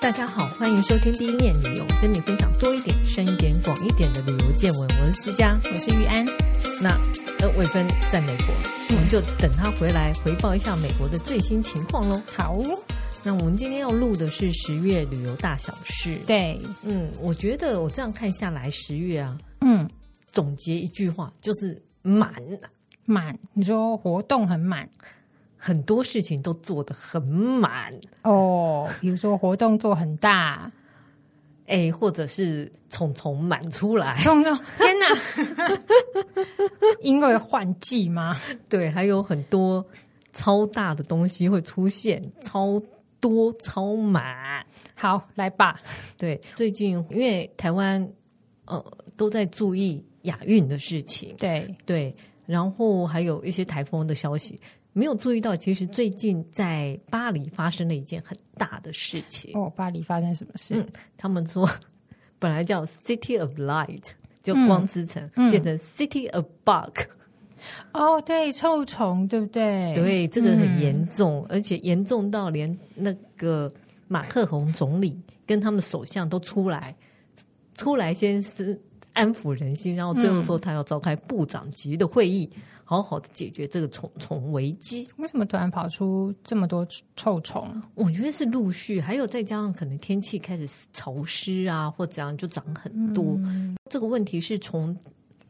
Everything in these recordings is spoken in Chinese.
大家好，欢迎收听第一面旅游，跟你分享多一点、深一点、广一点的旅游见闻。我是思佳，我是玉安。那呃，伟芬在美国，我们就等他回来回报一下美国的最新情况喽。好，那我们今天要录的是十月旅游大小事。对，嗯，我觉得我这样看下来，十月啊，嗯，总结一句话就是满满。你说活动很满。很多事情都做得很满哦，比如说活动做很大，哎，或者是虫虫满出来，虫虫，天哪！因为换季吗？对，还有很多超大的东西会出现，超多超满。好，来吧。对，最近因为台湾呃都在注意亚运的事情，对对，然后还有一些台风的消息。没有注意到，其实最近在巴黎发生了一件很大的事情。哦，巴黎发生什么事？嗯，他们说 本来叫 City of Light，就光之城，嗯嗯、变成 City of Bug。哦，对，臭虫，对不对？对，这个很严重，嗯、而且严重到连那个马克宏总理跟他们首相都出来出来先是安抚人心，然后最后说他要召开部长级的会议。嗯好好的解决这个虫虫危机。为什么突然跑出这么多臭虫？我觉得是陆续，还有再加上可能天气开始潮湿啊，或怎样就长很多。嗯、这个问题是从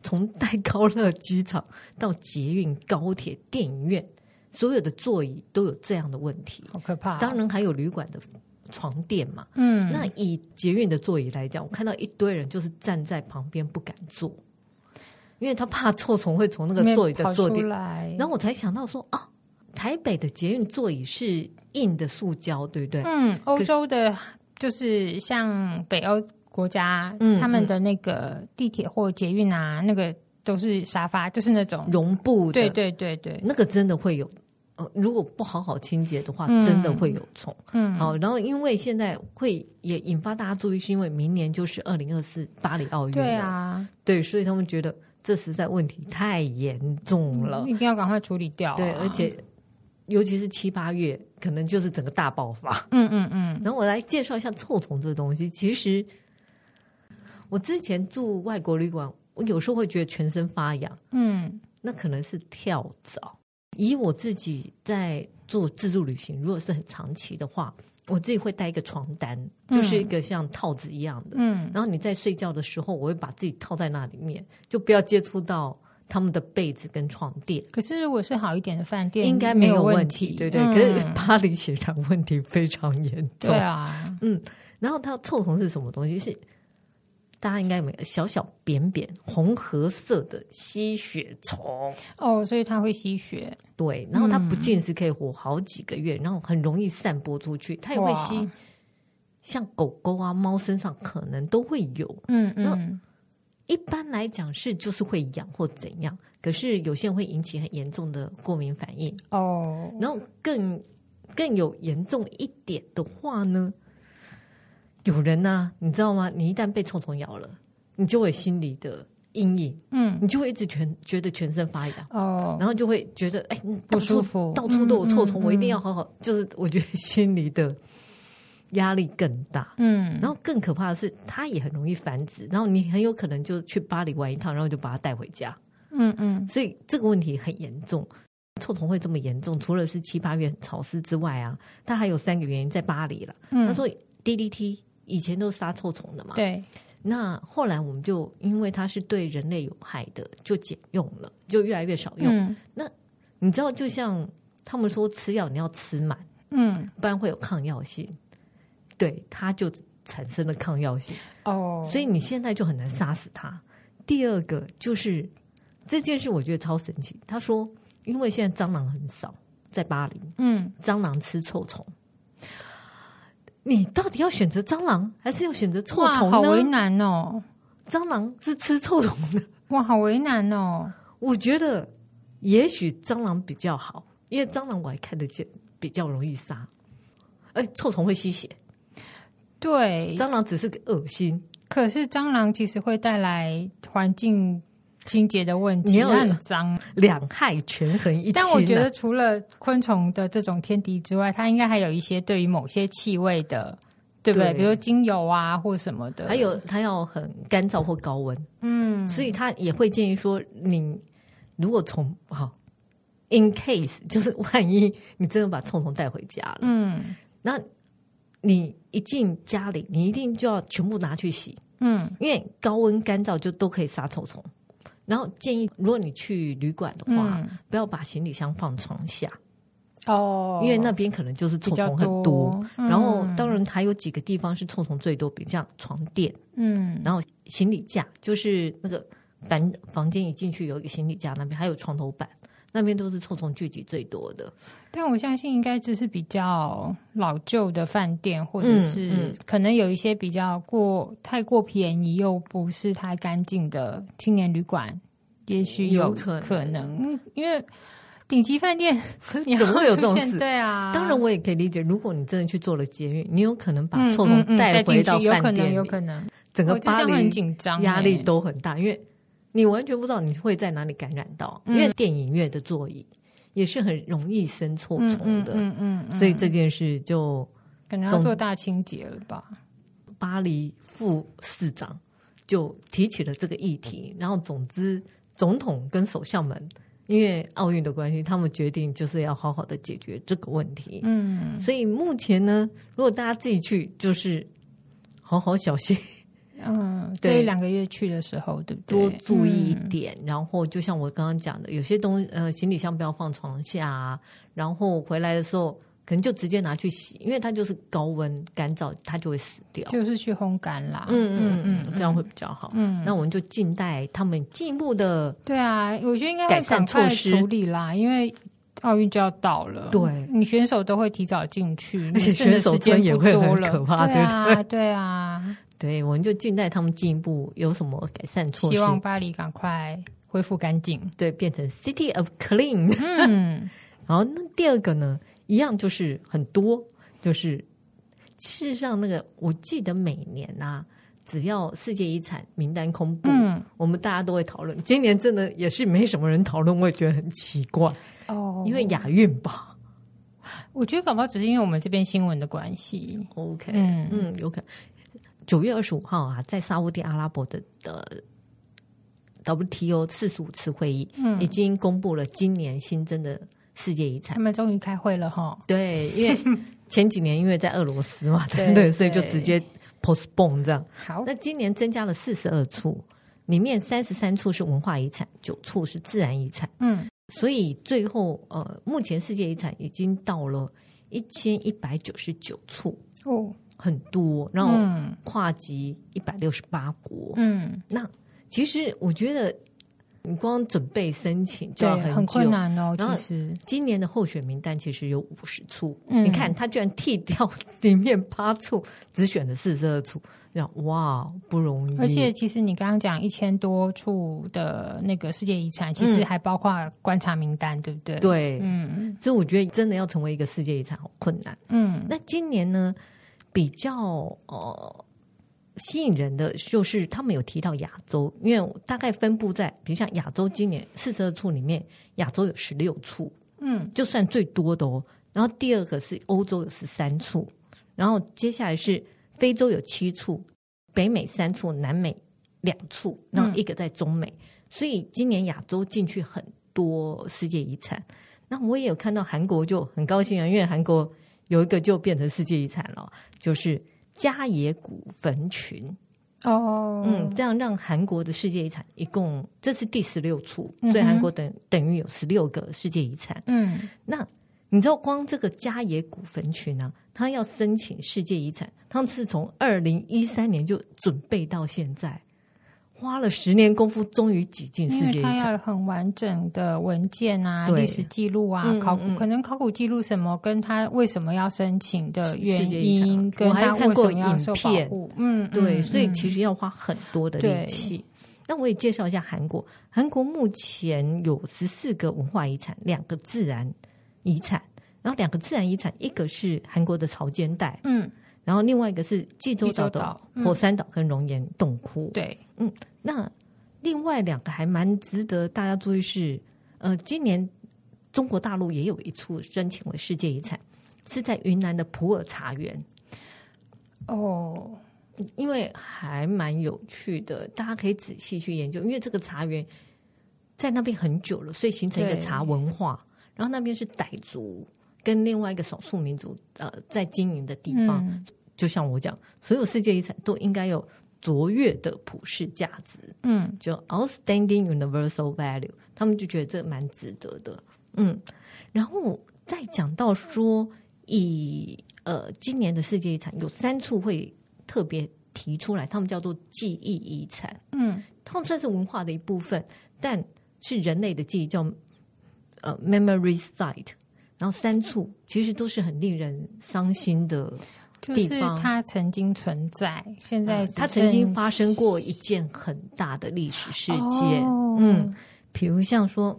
从戴高乐机场到捷运、高铁、电影院，所有的座椅都有这样的问题，好可怕、哦。当然还有旅馆的床垫嘛。嗯，那以捷运的座椅来讲，我看到一堆人就是站在旁边不敢坐。因为他怕臭虫会从那个座椅的坐垫来，然后我才想到说啊，台北的捷运座椅是硬的塑胶，对不对？嗯，欧洲的，就是像北欧国家，嗯，他们的那个地铁或捷运啊，那个都是沙发，就是那种绒布的，对对对对，那个真的会有，呃，如果不好好清洁的话，真的会有虫。嗯，好，然后因为现在会也引发大家注意，是因为明年就是二零二四巴黎奥运，对啊，对，所以他们觉得。这实在问题太严重了，嗯，一定要赶快处理掉，啊。对，而且尤其是七八月，可能就是整个大爆发。嗯嗯嗯。然后我来介绍一下臭虫这个东西。其实我之前住外国旅馆，我有时候会觉得全身发痒。嗯，那可能是跳蚤。以我自己在做自助旅行，如果是很长期的话。我自己会带一个床单，就是一个像套子一样的。嗯，然后你在睡觉的时候，我会把自己套在那里面，就不要接触到他们的被子跟床垫。可是如果是好一点的饭店，应该没有问题。对对，可是巴黎血糖问题非常严重。对啊，嗯，然后他臭虫是什么东西？是。大家应该有没有小小扁扁红褐色的吸血虫哦，所以它会吸血。对，然后它不仅是可以活好几个月，嗯、然后很容易散播出去。它也会吸，像狗狗啊、猫身上可能都会有。嗯嗯。那一般来讲是就是会痒或怎样，可是有些人会引起很严重的过敏反应哦。然后更更有严重一点的话呢？有人呐、啊，你知道吗？你一旦被臭虫咬了，你就会心里的阴影，嗯，你就会一直全觉得全身发痒哦，然后就会觉得哎，不舒服，到处都有臭虫，嗯嗯嗯、我一定要好好。就是我觉得心里的压力更大，嗯，然后更可怕的是，它也很容易繁殖，然后你很有可能就去巴黎玩一趟，然后就把它带回家，嗯嗯，所以这个问题很严重。臭虫会这么严重，除了是七八月潮湿之外啊，它还有三个原因在巴黎了。嗯、他说 DDT。以前都是杀臭虫的嘛，对。那后来我们就因为它是对人类有害的，就减用了，就越来越少用。嗯、那你知道，就像他们说吃药你要吃满，嗯，不然会有抗药性。对，它就产生了抗药性。哦，所以你现在就很难杀死它。第二个就是这件事，我觉得超神奇。他说，因为现在蟑螂很少在巴黎，嗯，蟑螂吃臭虫。你到底要选择蟑螂，还是要选择臭虫呢？好为难哦！蟑螂是吃臭虫的，哇，好为难哦！我觉得也许蟑螂比较好，因为蟑螂我还看得见，比较容易杀。哎，臭虫会吸血，对，蟑螂只是个恶心。可是蟑螂其实会带来环境清洁的问题，很脏，两害权衡一起。但我觉得除了昆虫的这种天敌之外，它应该还有一些对于某些气味的，对不对？比如精油啊，或什么的。还有它要很干燥或高温，嗯，所以他也会建议说，你如果从好，in case 就是万一你真的把虫虫带回家了，嗯，那你一进家里，你一定就要全部拿去洗，嗯，因为高温干燥就都可以杀臭虫。然后建议，如果你去旅馆的话，嗯、不要把行李箱放床下。哦，因为那边可能就是臭虫很多。多。嗯、然后当然还有几个地方是臭虫最多，比如像床垫，嗯，然后行李架，就是那个房房间一进去有一个行李架，那边还有床头板，那边都是臭虫聚集最多的。但我相信应该只是比较老旧的饭店，或者是可能有一些比较过太过便宜又不是太干净的青年旅馆，也许有可能。因为顶级饭店 怎么会有这种事？对啊，当然我也可以理解。如果你真的去做了捷运，你有可能把臭虫带回到饭店，有可能，有可能。整个巴黎很紧张，压力都很大，因为你完全不知道你会在哪里感染到，因为电影院的座椅。也是很容易生臭虫的，嗯嗯，所以这件事就可能要做大清洁了吧？巴黎副市长就提起了这个议题，然后总之总统跟首相们因为奥运的关系，他们决定就是要好好的解决这个问题。嗯，所以目前呢，如果大家自己去，就是好好小心。嗯，这一两个月去的时候，对不对？多注意一点。嗯、然后，就像我刚刚讲的，有些东西，呃，行李箱不要放床下啊。然后回来的时候，可能就直接拿去洗，因为它就是高温干燥，它就会死掉。就是去烘干啦。嗯嗯嗯，这样会比较好。嗯，那我们就静待他们进一步的。对啊，我觉得应该改善措施处理啦，因为奥运就要到了。对，你选手都会提早进去，而且选手村也会很可怕，对啊，对啊。对，我们就静待他们进一步有什么改善措施。希望巴黎赶快恢复干净，对，变成 City of Clean。嗯，然后那第二个呢，一样就是很多，就是事实上那个，我记得每年啊，只要世界遗产名单公布，嗯，我们大家都会讨论。今年真的也是没什么人讨论，我也觉得很奇怪哦，因为亚运吧，我觉得搞不好只是因为我们这边新闻的关系。OK，嗯嗯，有可能。九月二十五号啊，在沙乌地阿拉伯的的 WTO 四十五次会议，嗯，已经公布了今年新增的世界遗产。他们终于开会了哈。对，因为 前几年因为在俄罗斯嘛，对，对，所以就直接 postpone 这样。好，那今年增加了四十二处，里面三十三处是文化遗产，九处是自然遗产。嗯，所以最后呃，目前世界遗产已经到了一千一百九十九处哦。很多，然后跨级一百六十八国。嗯，那其实我觉得你光准备申请就要很久，很困难哦。其实今年的候选名单其实有五十处，嗯、你看他居然剔掉里面八处，只选了四十二处，让哇不容易。而且其实你刚刚讲一千多处的那个世界遗产，其实还包括观察名单，嗯、对不对？对，嗯，所以我觉得真的要成为一个世界遗产好困难。嗯，那今年呢？比较呃吸引人的就是他们有提到亚洲，因为大概分布在，比如像亚洲今年四十二处里面，亚洲有十六处，嗯，就算最多的哦。然后第二个是欧洲有十三处，然后接下来是非洲有七处，北美三处，南美两处，然后一个在中美。嗯、所以今年亚洲进去很多世界遗产。那我也有看到韩国就很高兴啊，因为韩国。有一个就变成世界遗产了，就是加野古坟群哦，嗯，这样让韩国的世界遗产一共这是第十六处，所以韩国等等于有十六个世界遗产。嗯，那你知道光这个加野古坟群呢、啊，他要申请世界遗产，他们是从二零一三年就准备到现在。花了十年功夫，终于挤进世界遗产。要很完整的文件啊，历史记录啊，嗯、考古、嗯、可能考古记录什么，跟他为什么要申请的原因，跟他为什么要受保护。我还看过影片，嗯，对，所以其实要花很多的力气。那我也介绍一下韩国，韩国目前有十四个文化遗产，两个自然遗产，然后两个自然遗产，一个是韩国的潮间带，嗯。然后另外一个是济州岛的火山岛跟熔岩洞窟，对，嗯，那另外两个还蛮值得大家注意是，呃，今年中国大陆也有一处申请为世界遗产，是在云南的普洱茶园。哦，因为还蛮有趣的，大家可以仔细去研究。因为这个茶园在那边很久了，所以形成一个茶文化。然后那边是傣族跟另外一个少数民族呃在经营的地方。嗯、就像我讲，所有世界遗产都应该有卓越的普世价值。嗯，就 outstanding universal value，他们就觉得这蛮值得的。嗯，然后再讲到说以。呃，今年的世界遗产有三处会特别提出来，他们叫做记忆遗产。嗯，他们算是文化的一部分，但是人类的记忆叫呃 memory site。然后三处其实都是很令人伤心的。就是它曾经存在，现在它曾经发生过一件很大的历史事件。哦、嗯，比如像说。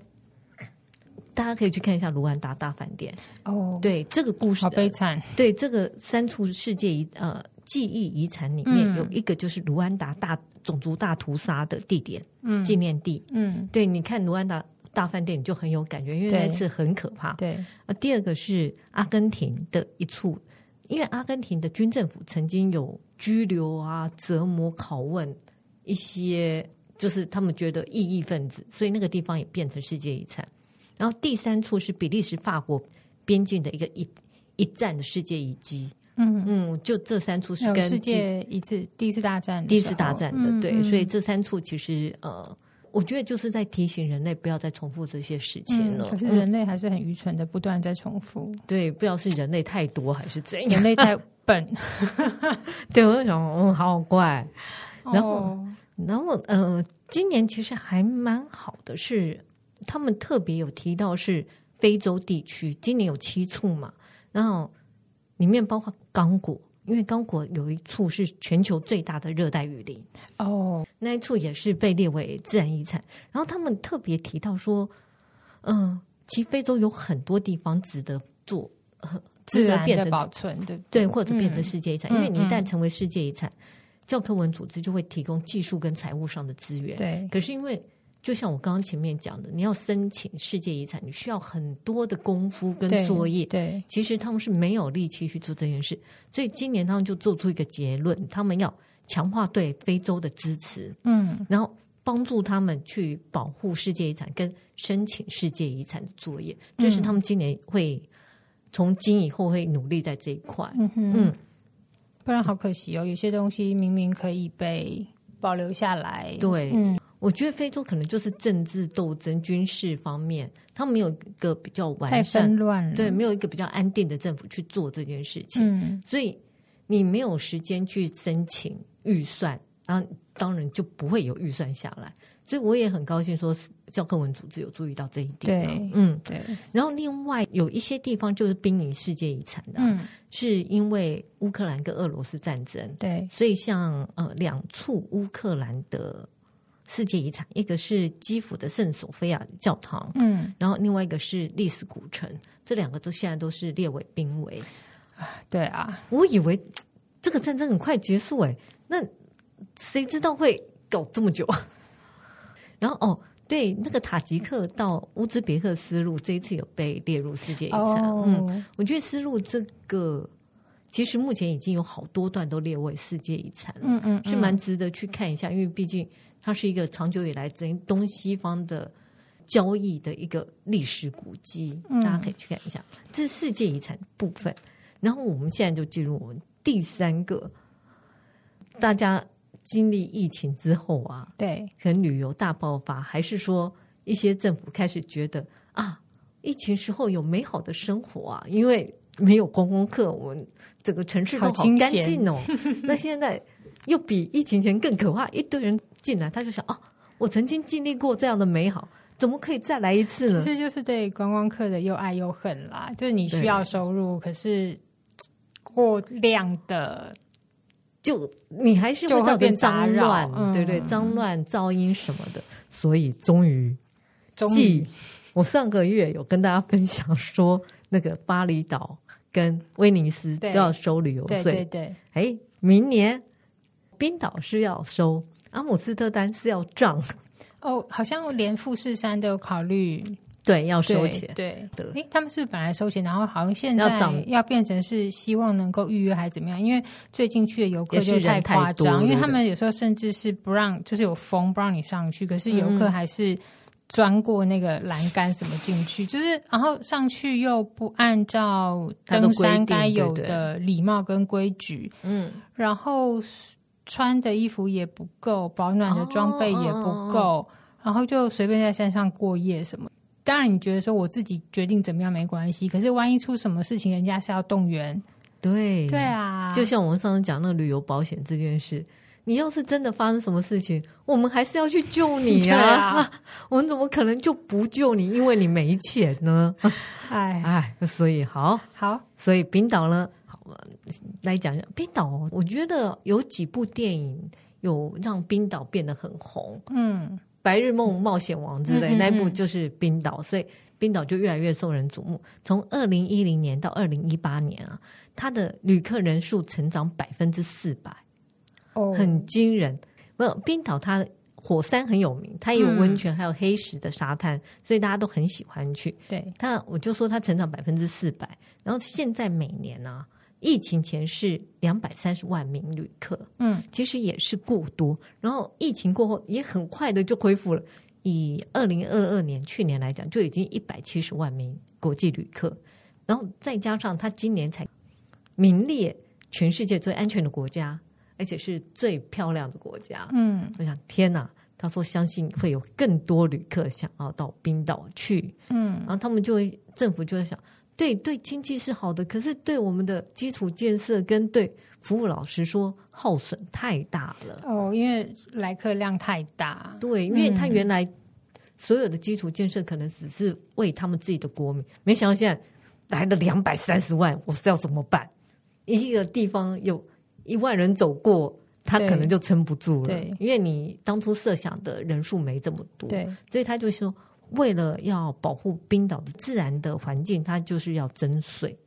大家可以去看一下卢安达大饭店哦，对这个故事好悲惨。对这个三处世界遗呃记忆遗产里面有一个就是卢安达大种族大屠杀的地点，嗯，纪念地，嗯，对，你看卢安达大饭店你就很有感觉，因为那次很可怕。对，呃，第二个是阿根廷的一处，因为阿根廷的军政府曾经有拘留啊、折磨、拷问一些就是他们觉得异议分子，所以那个地方也变成世界遗产。然后第三处是比利时法国边境的一个一一战的世界遗迹，嗯嗯，就这三处是跟世界一次第一次大战第一次大战的，嗯、对，所以这三处其实呃，我觉得就是在提醒人类不要再重复这些事情了。嗯、可是人类还是很愚蠢的，不断在重复。对，不知道是人类太多还是怎样，人类太笨。对，我就想，嗯，好怪。然后，哦、然后，呃，今年其实还蛮好的是。他们特别有提到是非洲地区，今年有七处嘛，然后里面包括刚果，因为刚果有一处是全球最大的热带雨林哦，那一处也是被列为自然遗产。然后他们特别提到说，嗯、呃，其实非洲有很多地方值得做，呃、值得变成保存，对对，对，或者变成世界遗产。嗯、因为你一旦成为世界遗产，嗯、教科文组织就会提供技术跟财务上的资源。对，可是因为就像我刚刚前面讲的，你要申请世界遗产，你需要很多的功夫跟作业。对，对，其实他们是没有力气去做这件事，所以今年他们就做出一个结论，他们要强化对非洲的支持，嗯，然后帮助他们去保护世界遗产跟申请世界遗产的作业，这是他们今年会从今以后会努力在这一块。嗯哼，嗯，不然好可惜哦，有些东西明明可以被保留下来。对，嗯。我觉得非洲可能就是政治斗争、军事方面，他们没有一个比较完善，太纷乱了。对，没有一个比较安定的政府去做这件事情，嗯，所以你没有时间去申请预算，然后当然就不会有预算下来。所以我也很高兴说，教科文组织有注意到这一点。对，嗯，对。然后另外有一些地方就是濒临世界遗产的，嗯，是因为乌克兰跟俄罗斯战争，对，所以像呃两处乌克兰的。世界遗产，一个是基辅的圣索菲亚教堂，嗯，然后另外一个是历史古城，这两个都现在都是列为濒危。对啊，我以为这个战争很快结束，哎，那谁知道会搞这么久？然后哦，对，那个塔吉克到乌兹别克丝路这一次有被列入世界遗产，哦、嗯，我觉得丝路这个其实目前已经有好多段都列为世界遗产了，嗯，嗯嗯，是蛮值得去看一下，因为毕竟。它是一个长久以来在东西方的交易的一个历史古迹，大家可以去看一下。这是世界遗产部分。然后我们现在就进入我们第三个，大家经历疫情之后啊，对，可能旅游大爆发，还是说一些政府开始觉得啊，疫情时候有美好的生活啊，因为没有观光客，我们整个城市都好干净哦。那现在又比疫情前更可怕，一堆人。进来，他就想哦，我曾经经历过这样的美好，怎么可以再来一次呢？其实就是对观光客的又爱又恨啦。就是你需要收入，可是过量的，就你还是会造成脏乱，嗯、对不对？脏乱、噪音什么的。所以终于，终于，我上个月有跟大家分享说，那个巴厘岛跟威尼斯都要收旅游税。对对对，哎，明年冰岛是要收。阿姆斯特丹是要涨。哦，好像连富士山都有考虑 对，要收钱。对对，哎，他们是不是本来收钱，然后好像现在要变成是希望能够预约还是怎么样？因为最近去的游客就太夸张，因为他们有时候甚至是不让，就是有风不让你上去，可是游客还是钻过那个栏杆什么进去，嗯、就是然后上去又不按照登山该有的礼貌跟规矩，嗯，然后穿的衣服也不够，保暖的装备也不够。哦然后就随便在山上过夜什么，当然你觉得说我自己决定怎么样没关系，可是万一出什么事情，人家是要动员。对对啊，就像我们上次讲那个旅游保险这件事，你要是真的发生什么事情，我们还是要去救你啊！啊 我们怎么可能就不救你？因为你没钱呢？哎哎，所以好好，所以冰岛呢，好来讲讲冰岛。我觉得有几部电影有让冰岛变得很红，嗯。白日梦冒险王之类，嗯嗯嗯，那一部就是冰岛，所以冰岛就越来越受人瞩目。从二零一零年到二零一八年啊，它的旅客人数成长百分之四百，哦，很惊人。没有冰岛，它火山很有名，它也有温泉，还有黑石的沙滩，所以大家都很喜欢去。对，它我就说它成长百分之四百，然后现在每年呢、啊。疫情前是两百三十万名旅客，嗯，其实也是过多。然后疫情过后也很快的就恢复了。以二零二二年去年来讲，就已经一百七十万名国际旅客。然后再加上他今年才名列全世界最安全的国家，而且是最漂亮的国家。嗯，我想天哪，他说相信会有更多旅客想要到冰岛去。嗯，然后他们就会政府就会想。对对，经济是好的，可是对我们的基础建设跟对服务，老实说耗损太大了。哦，因为来客量太大。对，因为他原来所有的基础建设可能只是为他们自己的国民，没想到现在来了两百三十万，我是要怎么办？一个地方有一万人走过，他可能就撑不住了。对，因为你当初设想的人数没这么多，对，所以他就说。为了要保护冰岛的自然的环境，它就是要征税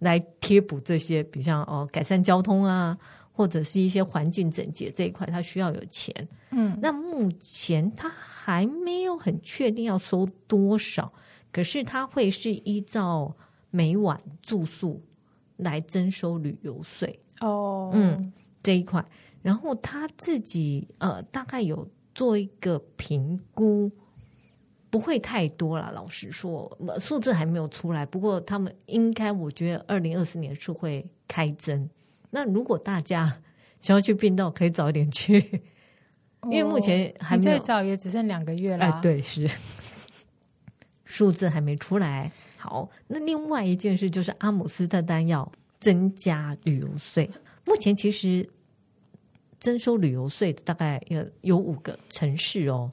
来贴补这些，比如像哦改善交通啊，或者是一些环境整洁这一块，它需要有钱。嗯，那目前它还没有很确定要收多少，可是它会是依照每晚住宿来征收旅游税。哦，嗯，这一块，然后他自己呃大概有做一个评估。不会太多了，老实说，数字还没有出来。不过他们应该，我觉得二零二四年是会开增。那如果大家想要去冰岛，可以早一点去，因为目前还没有，再早也只剩两个月了。哎，对，是数字还没出来。好，那另外一件事就是阿姆斯特丹要增加旅游税。目前其实征收旅游税的大概有有五个城市哦。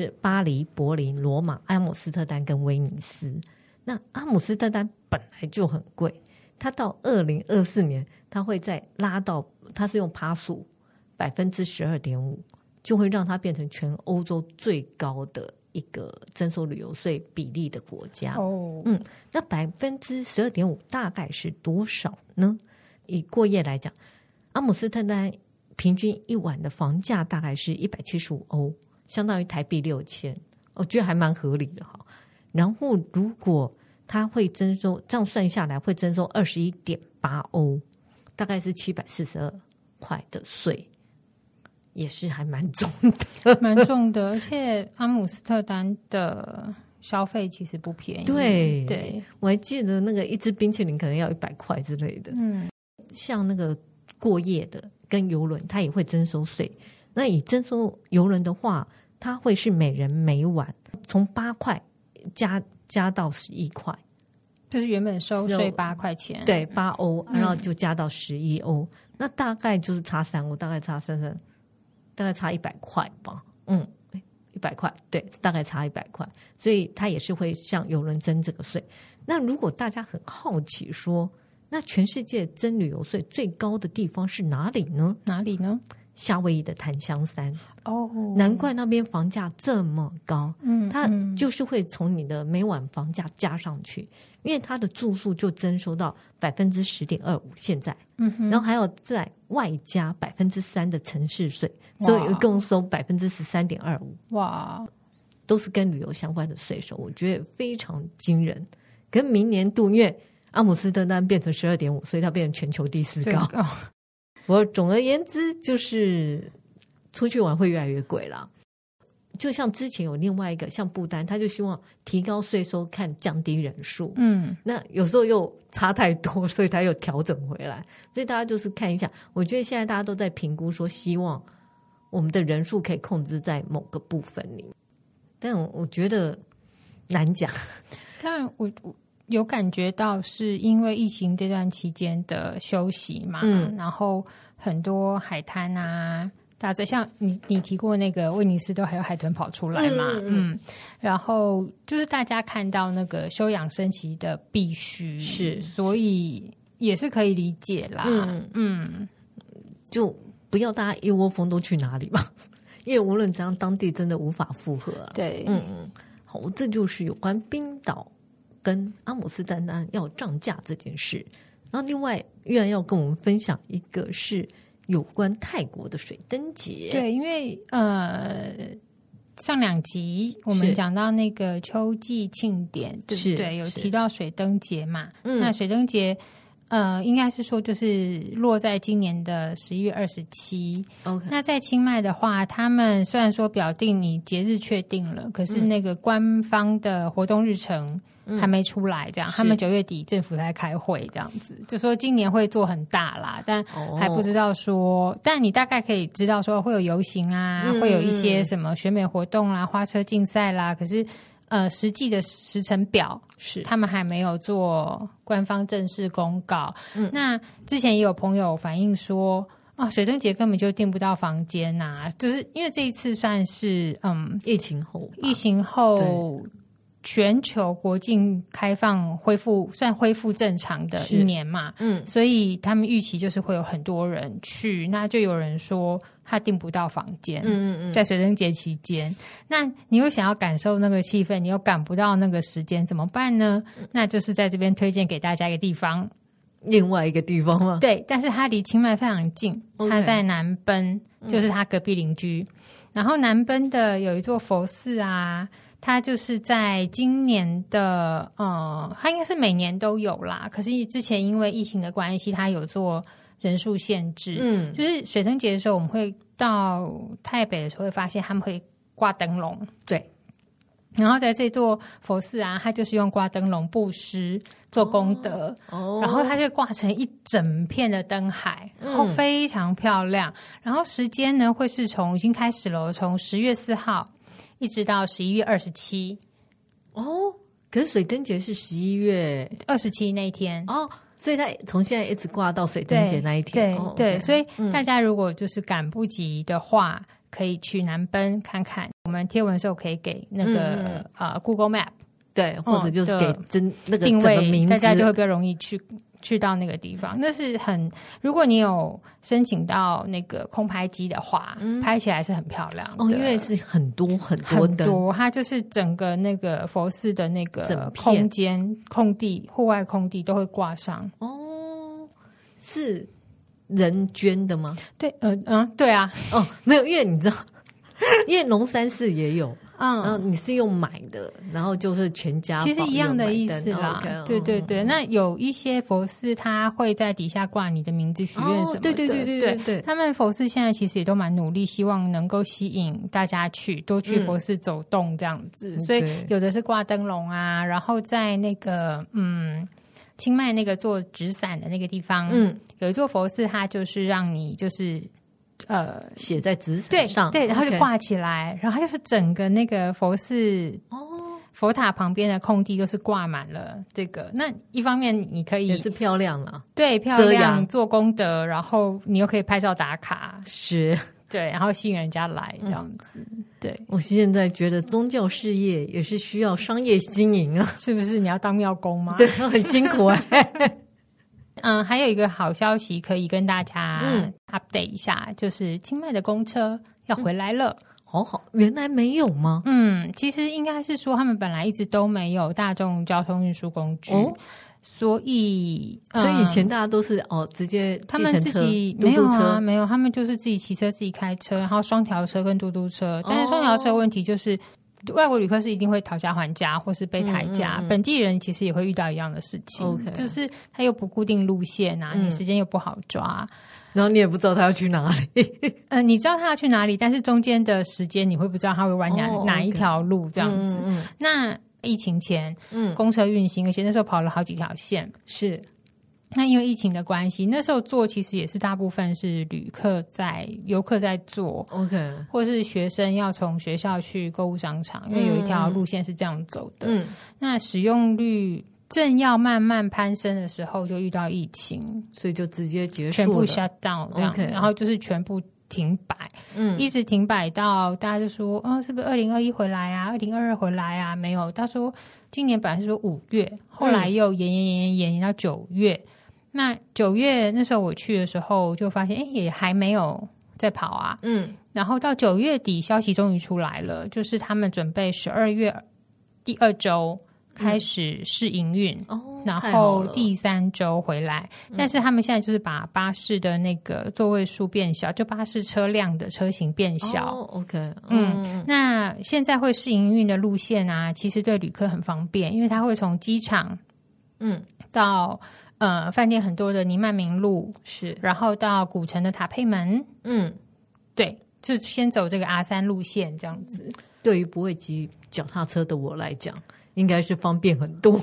是巴黎、柏林、罗马、阿姆斯特丹跟威尼斯。那阿姆斯特丹本来就很贵，它到二零二四年，它会再拉到，它是用趴数百分之十二点五，就会让它变成全欧洲最高的一个征收旅游税比例的国家。哦，嗯，那百分之十二点五大概是多少呢？以过夜来讲，阿姆斯特丹平均一晚的房价大概是一百七十五欧。相当于台币六千，我觉得还蛮合理的哈。然后如果他会征收，这样算下来会征收二十一点八欧，大概是七百四十二块的税，也是还蛮重的，蛮重的。而且阿姆斯特丹的消费其实不便宜，对对，我还记得那个一支冰淇淋可能要一百块之类的。嗯，像那个过夜的跟游轮，它也会征收税。那以征收邮轮的话，它会是每人每晚从八块加加到十一块，就是原本收税八块钱，对，八欧，然后就加到十一欧，嗯，那大概就是差三欧，大概差三三，大概差一百块吧，嗯，一百块，对，大概差一百块，所以它也是会向邮轮征这个税。那如果大家很好奇说，那全世界征旅游税最高的地方是哪里呢？哪里呢？夏威夷的檀香山哦，难怪那边房价这么高。嗯，它就是会从你的每晚房价加上去，因为它的住宿就征收到百分之十点二五。现在，嗯，然后还要在外加百分之三的城市税，所以一共收百分之十三点二五。哇，都是跟旅游相关的税收，我觉得非常惊人。跟明年度，因为阿姆斯特丹变成十二点五，所以它变成全球第四高。我总而言之，就是出去玩会越来越贵了。就像之前有另外一个像不丹，他就希望提高税收，看降低人数。嗯，那有时候又差太多，所以他又调整回来。所以大家就是看一下，我觉得现在大家都在评估说，希望我们的人数可以控制在某个部分里。但我我觉得难讲。但我我有感觉到，是因为疫情这段期间的休息嘛，嗯，然后很多海滩啊。大家像你，你提过那个威尼斯都还有海豚跑出来嘛？嗯，嗯，然后就是大家看到那个休养生息的必须是，所以也是可以理解啦。嗯嗯，就不要大家一窝蜂都去哪里嘛，因为无论怎样，当地真的无法负荷啊。对，嗯嗯，好，这就是有关冰岛跟阿姆斯丹丹要涨价这件事。然后另外，玉安要跟我们分享一个是。有关泰国的水灯节，对，因为呃，上两集我们讲到那个秋季庆典，对不对？有提到水灯节嘛？嗯，那水灯节呃，应该是说就是落在今年的十一月二十七。OK，那在清迈的话，他们虽然说表定你节日确定了，可是那个官方的活动日程。还没出来，这样他们九月底政府在开会，这样子就说今年会做很大啦，但还不知道说，哦、但你大概可以知道说会有游行啊，嗯、会有一些什么选美活动啦、花车竞赛啦，可是呃，实际的时程表是。他们还没有做官方正式公告。嗯、那之前也有朋友反映说，啊，水灯节根本就订不到房间呐、啊，就是因为这一次算是嗯疫情后，疫情后。全球国境开放恢复，算恢复正常的一年嘛，嗯，所以他们预期就是会有很多人去，那就有人说他订不到房间，嗯嗯嗯，在水灯节期间，那你又想要感受那个气氛，你又赶不到那个时间，怎么办呢？那就是在这边推荐给大家一个地方，另外一个地方吗？对，但是它离清迈非常近，它在南奔，就是它隔壁邻居，嗯，然后南奔的有一座佛寺啊。它就是在今年的，呃，它应该是每年都有啦。可是之前因为疫情的关系，它有做人数限制。嗯，就是水灯节的时候，我们会到台北的时候，会发现他们会挂灯笼。对，然后在这座佛寺啊，它就是用挂灯笼布施做功德。哦，然后它就挂成一整片的灯海，然后非常漂亮。嗯，然后时间呢，会是从已经开始了，从十月四号。一直到十一月二十七哦，可是水灯节是十一月二十七那一天哦，所以他从现在一直挂到水灯节那一天。对所以大家如果就是赶不及的话，嗯、可以去南奔看看。我们贴文的时候可以给那个、嗯、呃 Google Map，对，或者就是给真、嗯、那个定位，大家就会比较容易去。去到那个地方，那是很，如果你有申请到那个空拍机的话，嗯、拍起来是很漂亮的。哦，因为是很多很多很多，它就是整个那个佛寺的那个空间、空地、户外空地都会挂上。哦，是人捐的吗？对，呃嗯，对啊。哦，没有，因为你知道，因为龙山寺也有。嗯，然后你是用买的，然后就是全家其实一样的意思啦。Okay, 对对对，嗯、那有一些佛寺，他会在底下挂你的名字、许愿什么的。对对对对对对，他们佛寺现在其实也都蛮努力，希望能够吸引大家去多去佛寺走动这样子。嗯、所以有的是挂灯笼啊，然后在那个嗯清迈那个做纸伞的那个地方，嗯，有一座佛寺，它就是让你就是。呃，写在纸纸上，对，然后就挂起来.然后就是整个那个佛寺哦，佛塔旁边的空地都是挂满了这个。那一方面你可以也是漂亮了，对，漂亮做功德，然后你又可以拍照打卡，是 对，然后吸引人家来这样子。嗯、对，我现在觉得宗教事业也是需要商业经营啊，是不是？你要当庙工吗？对，很辛苦哎、欸。嗯，还有一个好消息可以跟大家 update 一下，嗯、就是清迈的公车要回来了。好好，原来没有吗？嗯，其实应该是说他们本来一直都没有大众交通运输工具，哦、所以、嗯、所以以前大家都是哦直接他们自己没有啊，没有，他们就是自己骑车自己开车，然后双条车跟嘟嘟车。但是双条车问题就是外国旅客是一定会讨价还价，或是被抬价。嗯嗯嗯、本地人其实也会遇到一样的事情.就是他又不固定路线啊，嗯、你时间又不好抓，然后你也不知道他要去哪里。嗯、呃，你知道他要去哪里，但是中间的时间你会不知道他会玩哪、oh. 哪一条路这样子。那疫情前，嗯，公车运行，而且那时候跑了好几条线，是。那因为疫情的关系，那时候做其实也是大部分是旅客在游客在做，OK，或是学生要从学校去购物商场，因为有一条路线是这样走的。嗯，那使用率正要慢慢攀升的时候，就遇到疫情，所以就直接结束，全部 shut down 这样，Okay. 然后就是全部停摆，嗯，一直停摆到大家就说，哦，是不是二零二一回来啊？二零二二回来啊？没有，他说今年本来是说五月，后来又延延延延延到九月。那九月那时候我去的时候，就发现哎，也还没有在跑啊。嗯，然后到九月底，消息终于出来了，就是他们准备十二月第二周开始试营运，哦，然后第三周回来。但是他们现在就是把巴士的那个座位数变小，就巴士车辆的车型变小。哦，OK，嗯，嗯，那现在会试营运的路线啊，其实对旅客很方便，因为他会从机场，嗯，到。呃，饭店很多的尼曼明路是，然后到古城的塔佩门，嗯，对，就先走这个阿三路线这样子。对于不会骑脚踏车的我来讲，应该是方便很多。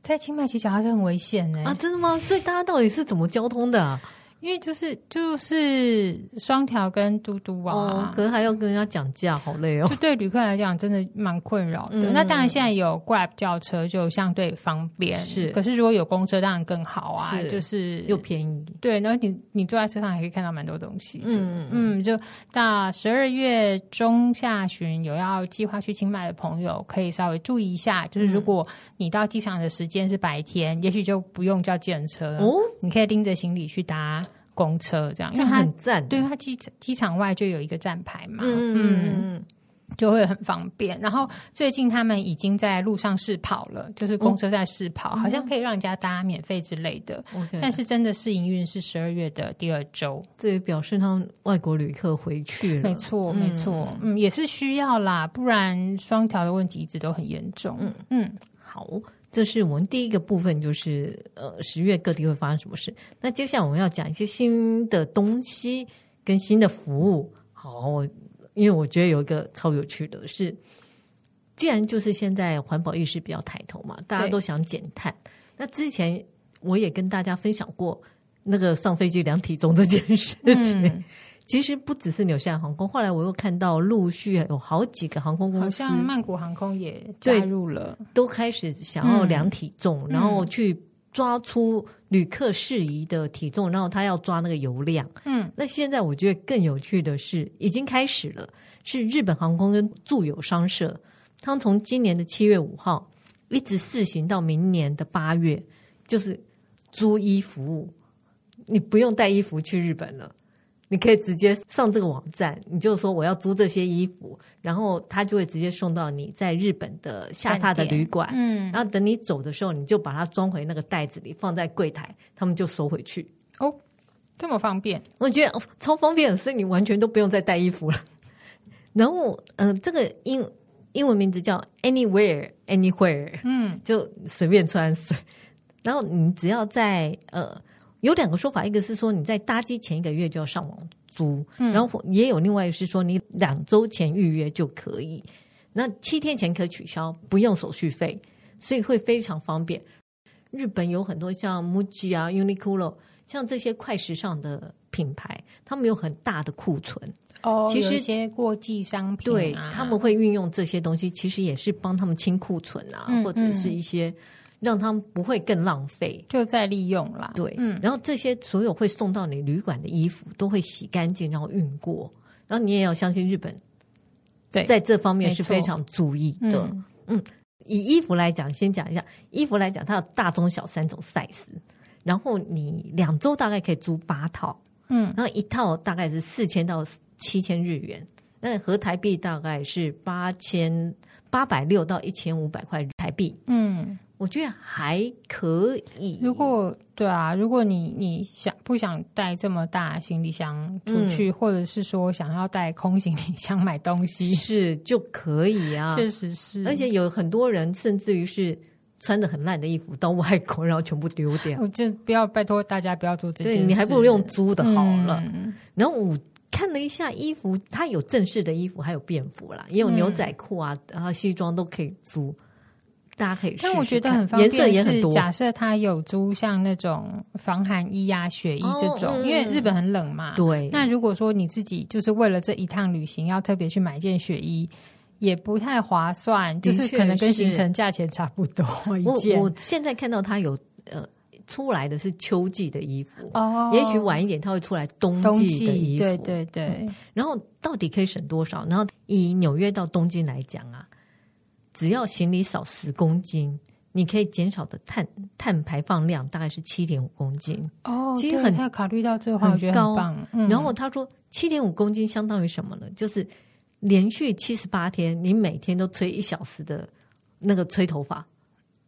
在清迈骑脚踏车很危险呢？啊，真的吗？所以大家到底是怎么交通的啊？因为就是就是双条跟嘟嘟啊，哦，可能还要跟人家讲价，好累哦。就对旅客来讲，真的蛮困扰的。嗯、那当然，现在有 Grab 叫车就相对方便，是。可是如果有公车，当然更好啊，是就是又便宜。对，然后你你坐在车上也可以看到蛮多东西。嗯嗯，就到十二月中下旬有要计划去清迈的朋友，可以稍微注意一下。就是如果你到机场的时间是白天，嗯、也许就不用叫计程车了哦，你可以拎着行李去搭。公车这样，因为它很赞，对，它机机场外就有一个站牌嘛，嗯，嗯，就会很方便。然后最近他们已经在路上试跑了，就是公车在试跑，哦、好像可以让人家搭免费之类的。Okay 但是真的试营运是十二月的第二周，这也表示他们外国旅客回去了。没错，没错，嗯，也是需要啦，不然双条的问题一直都很严重。嗯嗯，好。这是我们第一个部分，就是呃，十月各地会发生什么事。那接下来我们要讲一些新的东西跟新的服务。好，因为我觉得有一个超有趣的是，既然就是现在环保意识比较抬头嘛，大家都想减碳。那之前我也跟大家分享过那个上飞机量体重这件事情。其实不只是纽西兰航空，后来我又看到陆续有好几个航空公司，好像曼谷航空也加入了，都开始想要量体重，嗯、然后去抓出旅客适宜的体重，然后他要抓那个油量。嗯，那现在我觉得更有趣的是，已经开始了，是日本航空跟住友商社，他们从今年的七月五号一直试行到明年的八月，就是租衣服务，你不用带衣服去日本了。你可以直接上这个网站，你就说我要租这些衣服，然后他就会直接送到你在日本的下榻的旅馆。嗯，然后等你走的时候，你就把它装回那个袋子里，放在柜台，他们就收回去。哦，这么方便，我觉得、哦、超方便，所以你完全都不用再带衣服了。然后，嗯、呃，这个英英文名字叫 Anywhere Anywhere，嗯，就随便穿随。然后你只要在呃。有两个说法，一个是说你在搭机前一个月就要上网租，嗯、然后也有另外一个是说你两周前预约就可以，那七天前可取消，不用手续费，所以会非常方便。日本有很多像 MUJI 啊、Uniqlo，像这些快时尚的品牌，他们有很大的库存。哦，其实有一些过季商品、啊，对，他们会运用这些东西，其实也是帮他们清库存啊，嗯、或者是一些。让他们不会更浪费，就再利用啦。对，嗯，然后这些所有会送到你旅馆的衣服都会洗干净，然后运过。然后你也要相信日本，对，在这方面是非常注意的。嗯，嗯，以衣服来讲，先讲一下衣服来讲，它有大、中、小三种 size。然后你两周大概可以租八套，嗯，然后一套大概是四千到七千日元，那合台币大概是八千八百六到一千五百块台币，嗯。我觉得还可以。如果对啊，如果你你想不想带这么大行李箱出去，嗯、或者是说想要带空行李箱买东西，是就可以啊。确实是，而且有很多人甚至于是穿的很烂的衣服到外国，然后全部丢掉。我就不要拜托大家不要做这件事，对，你还不如用租的好了。嗯、然后我看了一下衣服，它有正式的衣服，还有便服啦，也有牛仔裤啊，然后西装都可以租。大家可以试试，但我觉得很方便，颜色也很多。假设他有租像那种防寒衣呀、啊、雪衣这种，哦嗯、因为日本很冷嘛。对。那如果说你自己就是为了这一趟旅行要特别去买一件雪衣，也不太划算，就是可能跟行程价钱差不多一件。我我现在看到他有呃出来的是秋季的衣服哦，也许晚一点他会出来冬季的衣服。对对对、嗯。然后到底可以省多少？然后以纽约到东京来讲啊。只要行李少十公斤，你可以减少的碳碳排放量大概是七点五公斤哦。其实很他考虑到这个话，我觉得很棒。嗯、然后他说，七点五公斤相当于什么呢？就是连续七十八天，你每天都吹一小时的那个吹头发，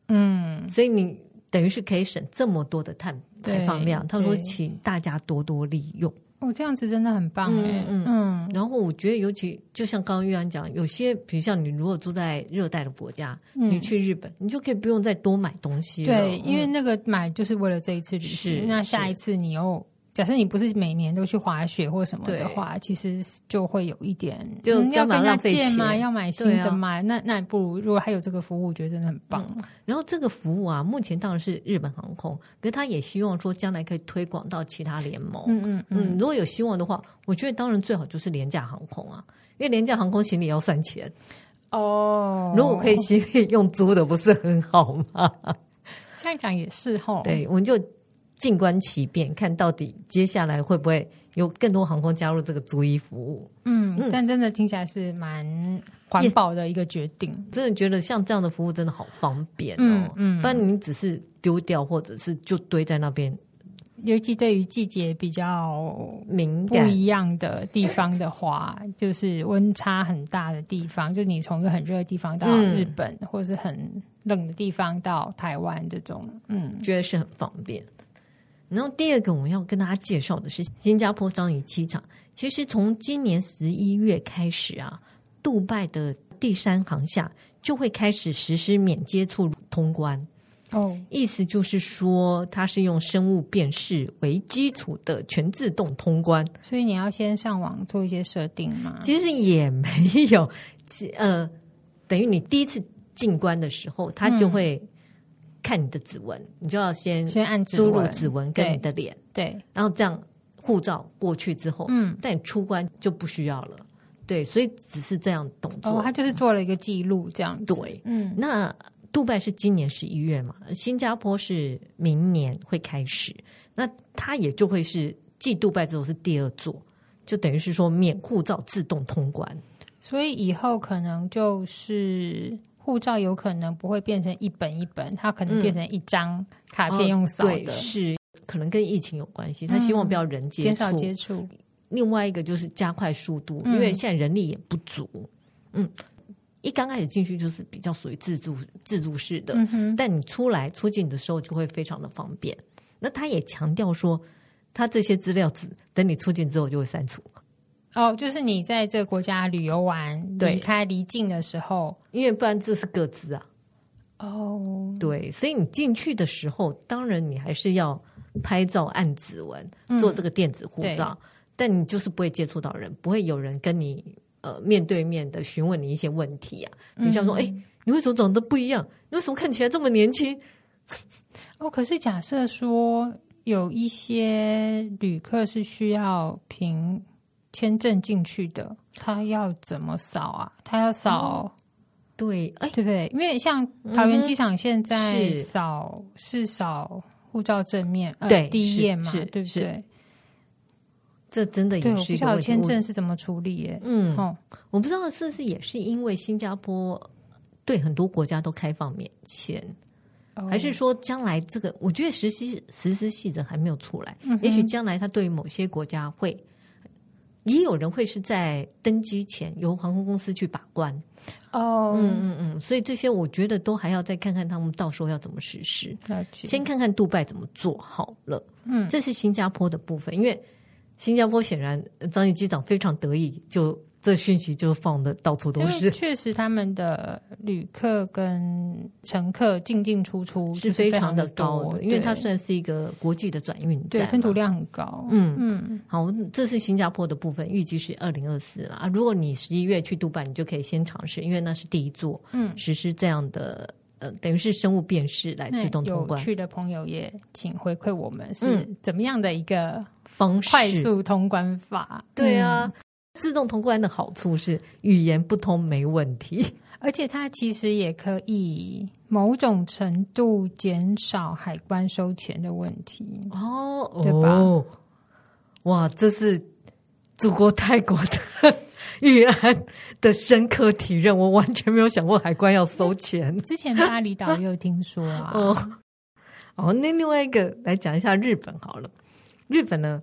嗯，所以你等于是可以省这么多的碳排放量。他说，请大家多多利用。哦，这样子真的很棒哎，嗯，嗯，然后我觉得，尤其就像刚刚玉安讲，有些比如像你如果住在热带的国家，嗯、你去日本，你就可以不用再多买东西了。对，因为那个买就是为了这一次旅行，嗯、那下一次你又。假设你不是每年都去滑雪或什么的话，其实就会有一点，就要跟他借吗，要买新的嘛。那那不如如果还有这个服务，我觉得真的很棒。然后这个服务啊，目前当然是日本航空，可是他也希望说将来可以推广到其他联盟。嗯嗯嗯，如果有希望的话，我觉得当然最好就是廉价航空啊，因为廉价航空行李要算钱哦。如果可以行李用租的，不是很好吗？这样讲也是哈。对，我们就。静观其变，看到底接下来会不会有更多航空加入这个租衣服务？嗯，嗯，但真的听起来是蛮环保的一个决定。真的觉得像这样的服务真的好方便哦。嗯，嗯，不然你只是丢掉或者是就堆在那边，尤其对于季节比较敏感不一样的地方的话，就是温差很大的地方，就你从一个很热的地方到日本，嗯、或是很冷的地方到台湾，这种嗯，觉得是很方便。然后第二个我们要跟大家介绍的是新加坡樟宜机场。其实从今年十一月开始啊，杜拜的第三航厦就会开始实施免接触通关。哦，意思就是说它是用生物辨识为基础的全自动通关。所以你要先上网做一些设定吗？其实也没有，呃，等于你第一次进关的时候，它就会。看你的指纹，你就要先先按输入指纹跟你的脸，对，然后这样护照过去之后，嗯，但你出关就不需要了，对，所以只是这样动作，哦，他就是做了一个记录，这样对，嗯，那杜拜是今年十一月嘛，新加坡是明年会开始，那它也就会是继杜拜之后是第二座，就等于是说免护照自动通关，所以以后可能就是。护照有可能不会变成一本一本，它可能变成一张卡片用扫的。嗯哦、对，是可能跟疫情有关系，他希望不要人接触，减少接触。另外一个就是加快速度，因为现在人力也不足。嗯，一刚开始进去就是比较属于自助自助式的，嗯、但你出来出境的时候就会非常的方便。那他也强调说，他这些资料只等你出境之后就会删除。哦，就是你在这个国家旅游完离开离境的时候，因为不然这是各自啊。哦，对，所以你进去的时候，当然你还是要拍照、按指纹、做这个电子护照，嗯、但你就是不会接触到人，不会有人跟你呃面对面的询问你一些问题啊。比如像说，哎、嗯，你为什么长得不一样？你为什么看起来这么年轻？哦，可是假设说有一些旅客是需要凭。签证进去的，他要怎么扫啊？他要扫、哦，对，哎，对不对？因为像桃园机场现在扫、嗯、是扫护照正面，对、呃，第一页嘛，对不对？这真的也是一个问题。签证是怎么处理？耶？嗯，哦、我不知道是不是也是因为新加坡对很多国家都开放免签，哦、还是说将来这个？我觉得实施实施细则还没有出来，嗯、也许将来他对于某些国家会。也有人会是在登机前由航空公司去把关。哦，嗯嗯嗯，所以这些我觉得都还要再看看他们到时候要怎么实施。先看看杜拜怎么做好了。嗯，这是新加坡的部分，因为新加坡显然张毅机长非常得意，就。这讯息就放的到处都是。确实，他们的旅客跟乘客进进出出是非常的高的，因为它算是一个国际的转运站，吞吐量很高。嗯嗯，好，这是新加坡的部分，预计是二零二四啊。如果你十一月去杜拜，你就可以先尝试，因为那是第一座，嗯，实施这样的呃，等于是生物辨识来自动通关。有趣的朋友也请回馈我们是怎么样的一个方式，快速通关法？对啊。自动通关的好处是语言不通没问题，而且它其实也可以某种程度减少海关收钱的问题哦，对吧？哦，哇，这是祖国泰国的 玉安的深刻体认，我完全没有想过海关要收钱。之前巴厘岛也有听说啊。哦，哦，那另外一个来讲一下日本好了，日本呢？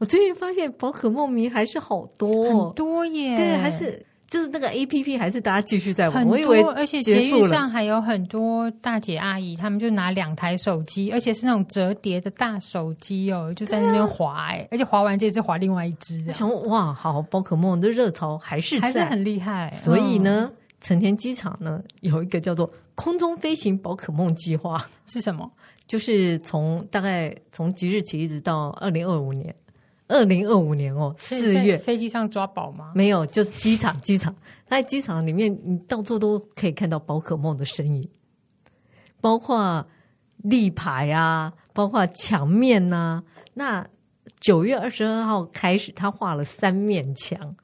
我最近发现宝可梦迷还是好多，很多耶！对，还是就是那个 A P P 还是大家继续在玩。我以为而且捷运上还有很多大姐阿姨，他们就拿两台手机，而且是那种折叠的大手机哦，就在那边滑哎，啊、而且滑完这只滑另外一只。我想哇，好，宝可梦的热潮还是还是很厉害。所以呢，成田机场呢有一个叫做“空中飞行宝可梦计划”，是什么？就是从大概从即日起一直到二零二五年。二零二五年哦，四月飞机上抓宝吗？没有，就是机场，机场在机场里面，你到处都可以看到宝可梦的身影，包括立牌啊，包括墙面呐、啊。那九月二十二号开始，他画了三面墙，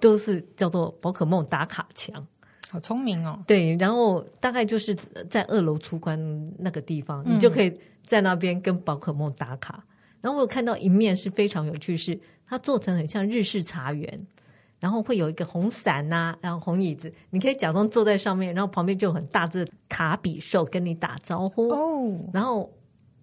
都是叫做宝可梦打卡墙。好聪明哦！对，然后大概就是在二楼出关那个地方，嗯、你就可以在那边跟宝可梦打卡。然后我有看到一面是非常有趣，是它做成很像日式茶园，然后会有一个红伞呐、啊，然后红椅子，你可以假装坐在上面，然后旁边就有很大只卡比兽跟你打招呼哦，然后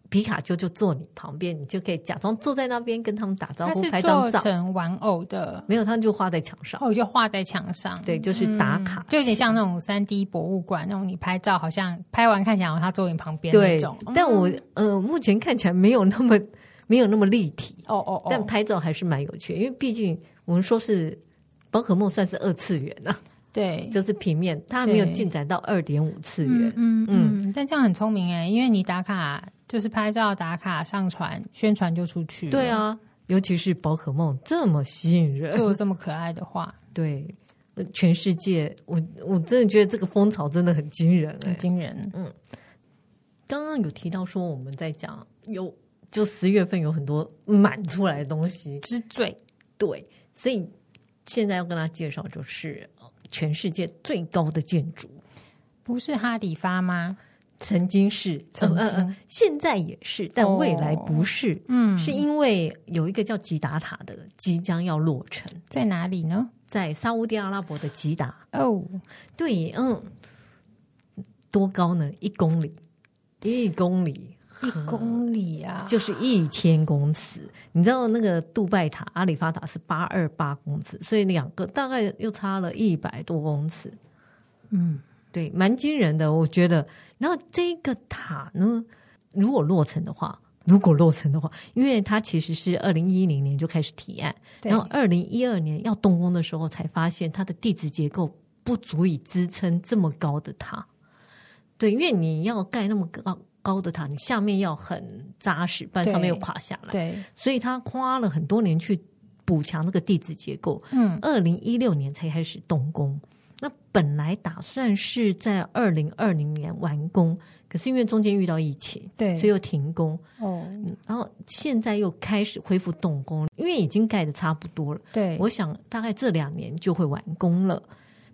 皮卡丘就坐你旁边，你就可以假装坐在那边跟他们打招呼，拍张照。做成玩偶的，没有，他们就画在墙上，哦，就画在墙上，对，就是打卡、嗯，就有点像那种三 D 博物馆那种，你拍照好像拍完看起来他坐你旁边那种。对，但我呃目前看起来没有那么。没有那么立体。哦哦，但拍照还是蛮有趣，因为毕竟我们说是宝可梦算是二次元啊，对，就是平面，它还没有进展到二点五次元，嗯嗯，嗯，但这样很聪明哎，因为你打卡就是拍照打卡上传宣传就出去，对啊，尤其是宝可梦这么吸引人，做这么可爱的话，对，全世界我我真的觉得这个风潮真的很惊人，很惊人，嗯，刚刚有提到说我们在讲有。就十月份有很多满出来的东西之最，对，所以现在要跟他介绍，就是全世界最高的建筑，不是哈利发吗？曾经是，曾经、呃呃，现在也是，但未来不是。嗯、哦，是因为有一个叫吉达塔的即将要落成，在哪里呢？在沙乌地阿拉伯的吉达。哦，对，嗯，多高呢？一公里，一公里。一公里啊，就是一千公尺。你知道那个杜拜塔、阿里法塔是八二八公尺，所以两个大概又差了一百多公尺。嗯，对，蛮惊人的，我觉得。然后这个塔呢，如果落成的话，如果落成的话，因为它其实是二零一零年就开始提案，然后二零一二年要动工的时候才发现它的地质结构不足以支撑这么高的塔。对，因为你要盖那么高。高的塔，你下面要很扎实，不然上面又垮下来。对，所以他花了很多年去补强那个地质结构。嗯，二零一六年才开始动工。那本来打算是在二零二零年完工，可是因为中间遇到疫情，对，所以又停工。哦，然后现在又开始恢复动工，因为已经盖的差不多了。对，我想大概这两年就会完工了。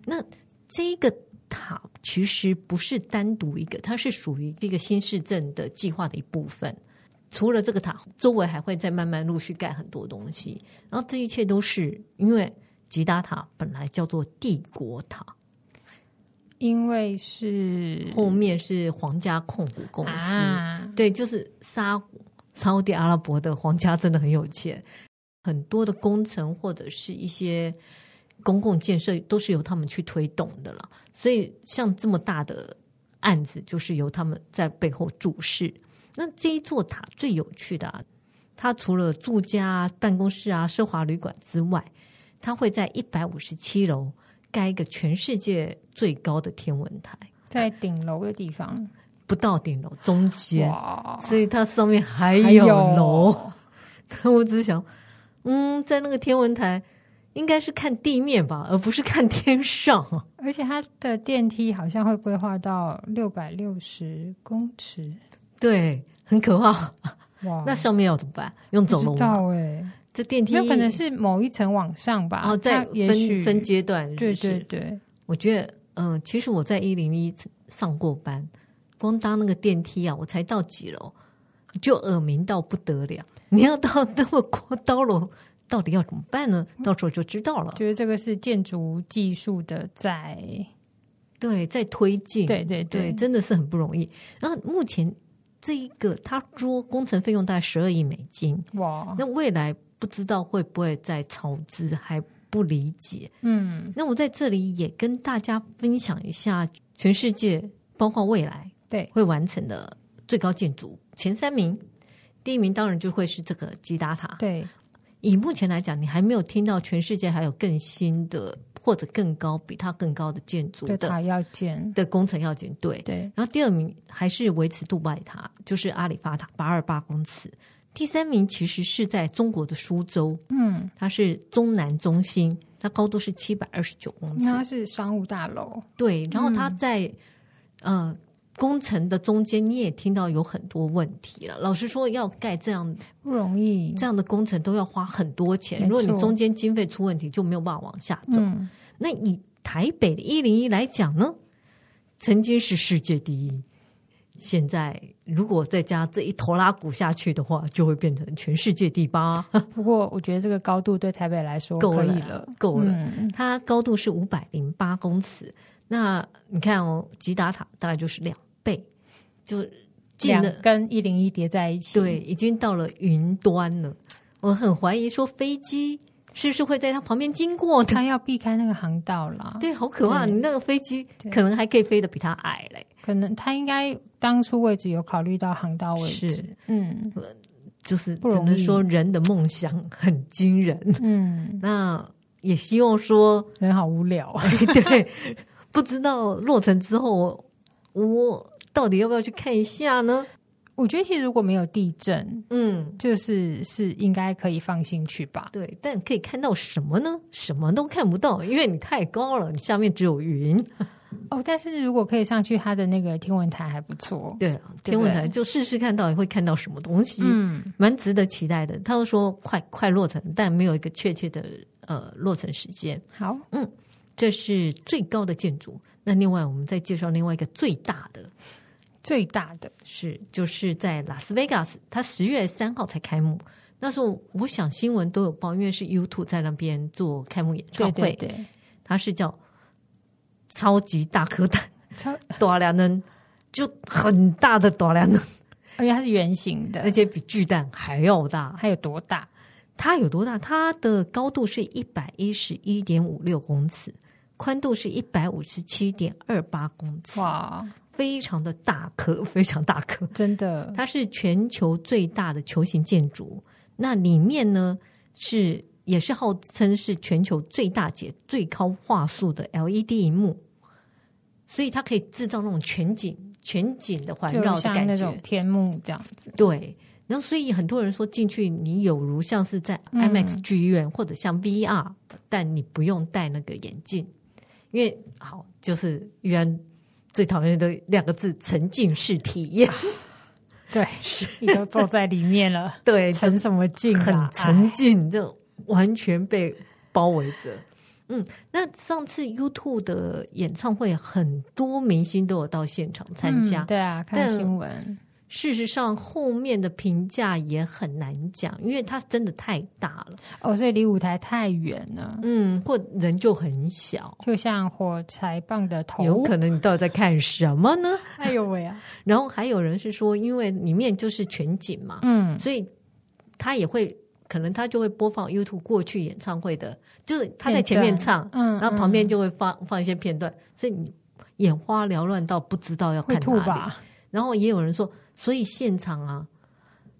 那这个。塔其实不是单独一个，它是属于这个新市镇的计划的一部分。除了这个塔，周围还会再慢慢陆续盖很多东西。然后这一切都是因为吉达塔本来叫做帝国塔，因为是后面是皇家控股公司，啊、对，就是沙沙乌地阿拉伯的皇家真的很有钱。很多的工程或者是一些公共建设都是由他们去推动的了。所以像这么大的案子，就是由他们在背后注视。那这一座塔最有趣的啊，它除了住家、办公室啊、奢华旅馆之外，它会在一百五十七楼盖一个全世界最高的天文台，在顶楼的地方，不到顶楼中间，所以它上面还有楼。有 我只想，嗯，在那个天文台应该是看地面吧，而不是看天上。而且它的电梯好像会规划到六百六十公尺，对，很可怕。哇，那上面要怎么办？用走楼吗？这电梯有可能是某一层往上吧，哦，在分分阶段是不是，对对对。我觉得，嗯、呃，其实我在一零一上过班，光搭那个电梯啊，我才到几楼，就耳鸣到不得了。你要到那么 高楼，到底要怎么办呢？到时候就知道了。觉得这个是建筑技术的在对在推进，对对对，对，真的是很不容易。然后目前这一个，他说工程费用大概十二亿美金，哇，那未来。不知道会不会再超支，还不理解。嗯，那我在这里也跟大家分享一下，全世界包括未来对会完成的最高建筑前三名。第一名当然就会是这个吉达塔。对，以目前来讲，你还没有听到全世界还有更新的或者更高、比它更高的建筑的塔要建的工程要件。对对。然后第二名还是维持杜拜塔，就是阿里法塔，八二八公尺。第三名其实是在中国的苏州，嗯，它是中南中心，它高度是七百二十九公尺，它是商务大楼，对。然后它在、嗯、呃工程的中间，你也听到有很多问题了。老实说，要盖这样不容易，这样的工程都要花很多钱。如果你中间经费出问题，就没有办法往下走。嗯、那以台北的一零一来讲呢，曾经是世界第一。现在如果再加这一头拉库下去的话，就会变成全世界第八。不过我觉得这个高度对台北来说够了，够了。嗯、它高度是五百零八公尺，那你看哦，吉达塔大概就是两倍，就近的跟一零一叠在一起，对，已经到了云端了。我很怀疑说飞机是不是会在它旁边经过，它要避开那个航道了。对，好可怕！你那个飞机可能还可以飞得比它矮嘞。可能它应该当初位置有考虑到航道位置，嗯，就是只能说人的梦想很惊人，嗯，那也希望说人好无聊，对，不知道落成之后我到底要不要去看一下呢？我觉得其实如果没有地震，嗯，就是是应该可以放心去吧。对，但可以看到什么呢？什么都看不到，因为你太高了，你下面只有云。哦，但是如果可以上去，它的那个天文台还不错。对，天文台就试试看到底会看到什么东西，嗯，蛮值得期待的。他都说快快落成，但没有一个确切的呃落成时间。好，嗯，这是最高的建筑。那另外，我们再介绍另外一个最大的，最大的是就是在拉斯维加斯，它十月三号才开幕。那时候我想新闻都有报，因为是 YouTube 在那边做开幕演唱会，对对对，它是叫。超级大颗蛋，超大量呢，就很大的大量呢，而且它是圆形的，而且比巨蛋还要大。它有多大？它有多大？它的高度是一百一十一点五六公尺，宽度是一百五十七点二八公尺。哇，非常的大颗，非常大颗，真的。它是全球最大的球形建筑，那里面呢是。也是号称是全球最大解、最高画素的 LED 荧幕，所以它可以制造那种全景、全景的环绕的感觉，那种天幕这样子。对，然后所以很多人说进去，你有如像是在 IMAX 剧院、嗯、或者像 VR，但你不用戴那个眼镜，因为好就是原最讨厌的两个字——沉浸式体验。对，是你都坐在里面了，对，沉什么浸、啊？很沉浸就。完全被包围着，嗯，那上次 YouTube 的演唱会，很多明星都有到现场参加，嗯、对啊，看新闻。事实上，后面的评价也很难讲，因为它真的太大了哦，所以离舞台太远了，嗯，或人就很小，就像火柴棒的头，有可能你到底在看什么呢？哎呦喂啊！然后还有人是说，因为里面就是全景嘛，嗯，所以他也会。可能他就会播放 YouTube 过去演唱会的，就是他在前面唱，嗯，然后旁边就会放、嗯、放一些片段，所以你眼花缭乱到不知道要看哪里。然后也有人说，所以现场啊，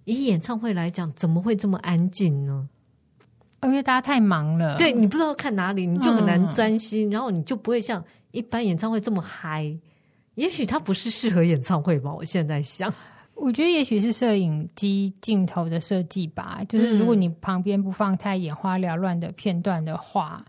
以演唱会来讲，怎么会这么安静呢？因为大家太忙了，对，你不知道看哪里，你就很难专心，嗯、然后你就不会像一般演唱会这么嗨。也许它不是适合演唱会吧？我现在想，我觉得也许是摄影机镜头的设计吧。就是如果你旁边不放太眼花缭乱的片段的话，嗯、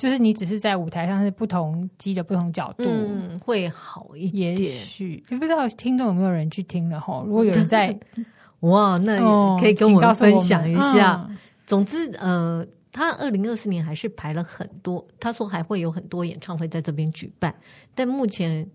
就是你只是在舞台上是不同机的不同角度，嗯、会好一点。也许也不知道听众有没有人去听了哈？如果有人在，哇，那可以跟我们分享一下。嗯、总之，呃。他二零二四年还是排了很多，他说还会有很多演唱会在这边举办，但目前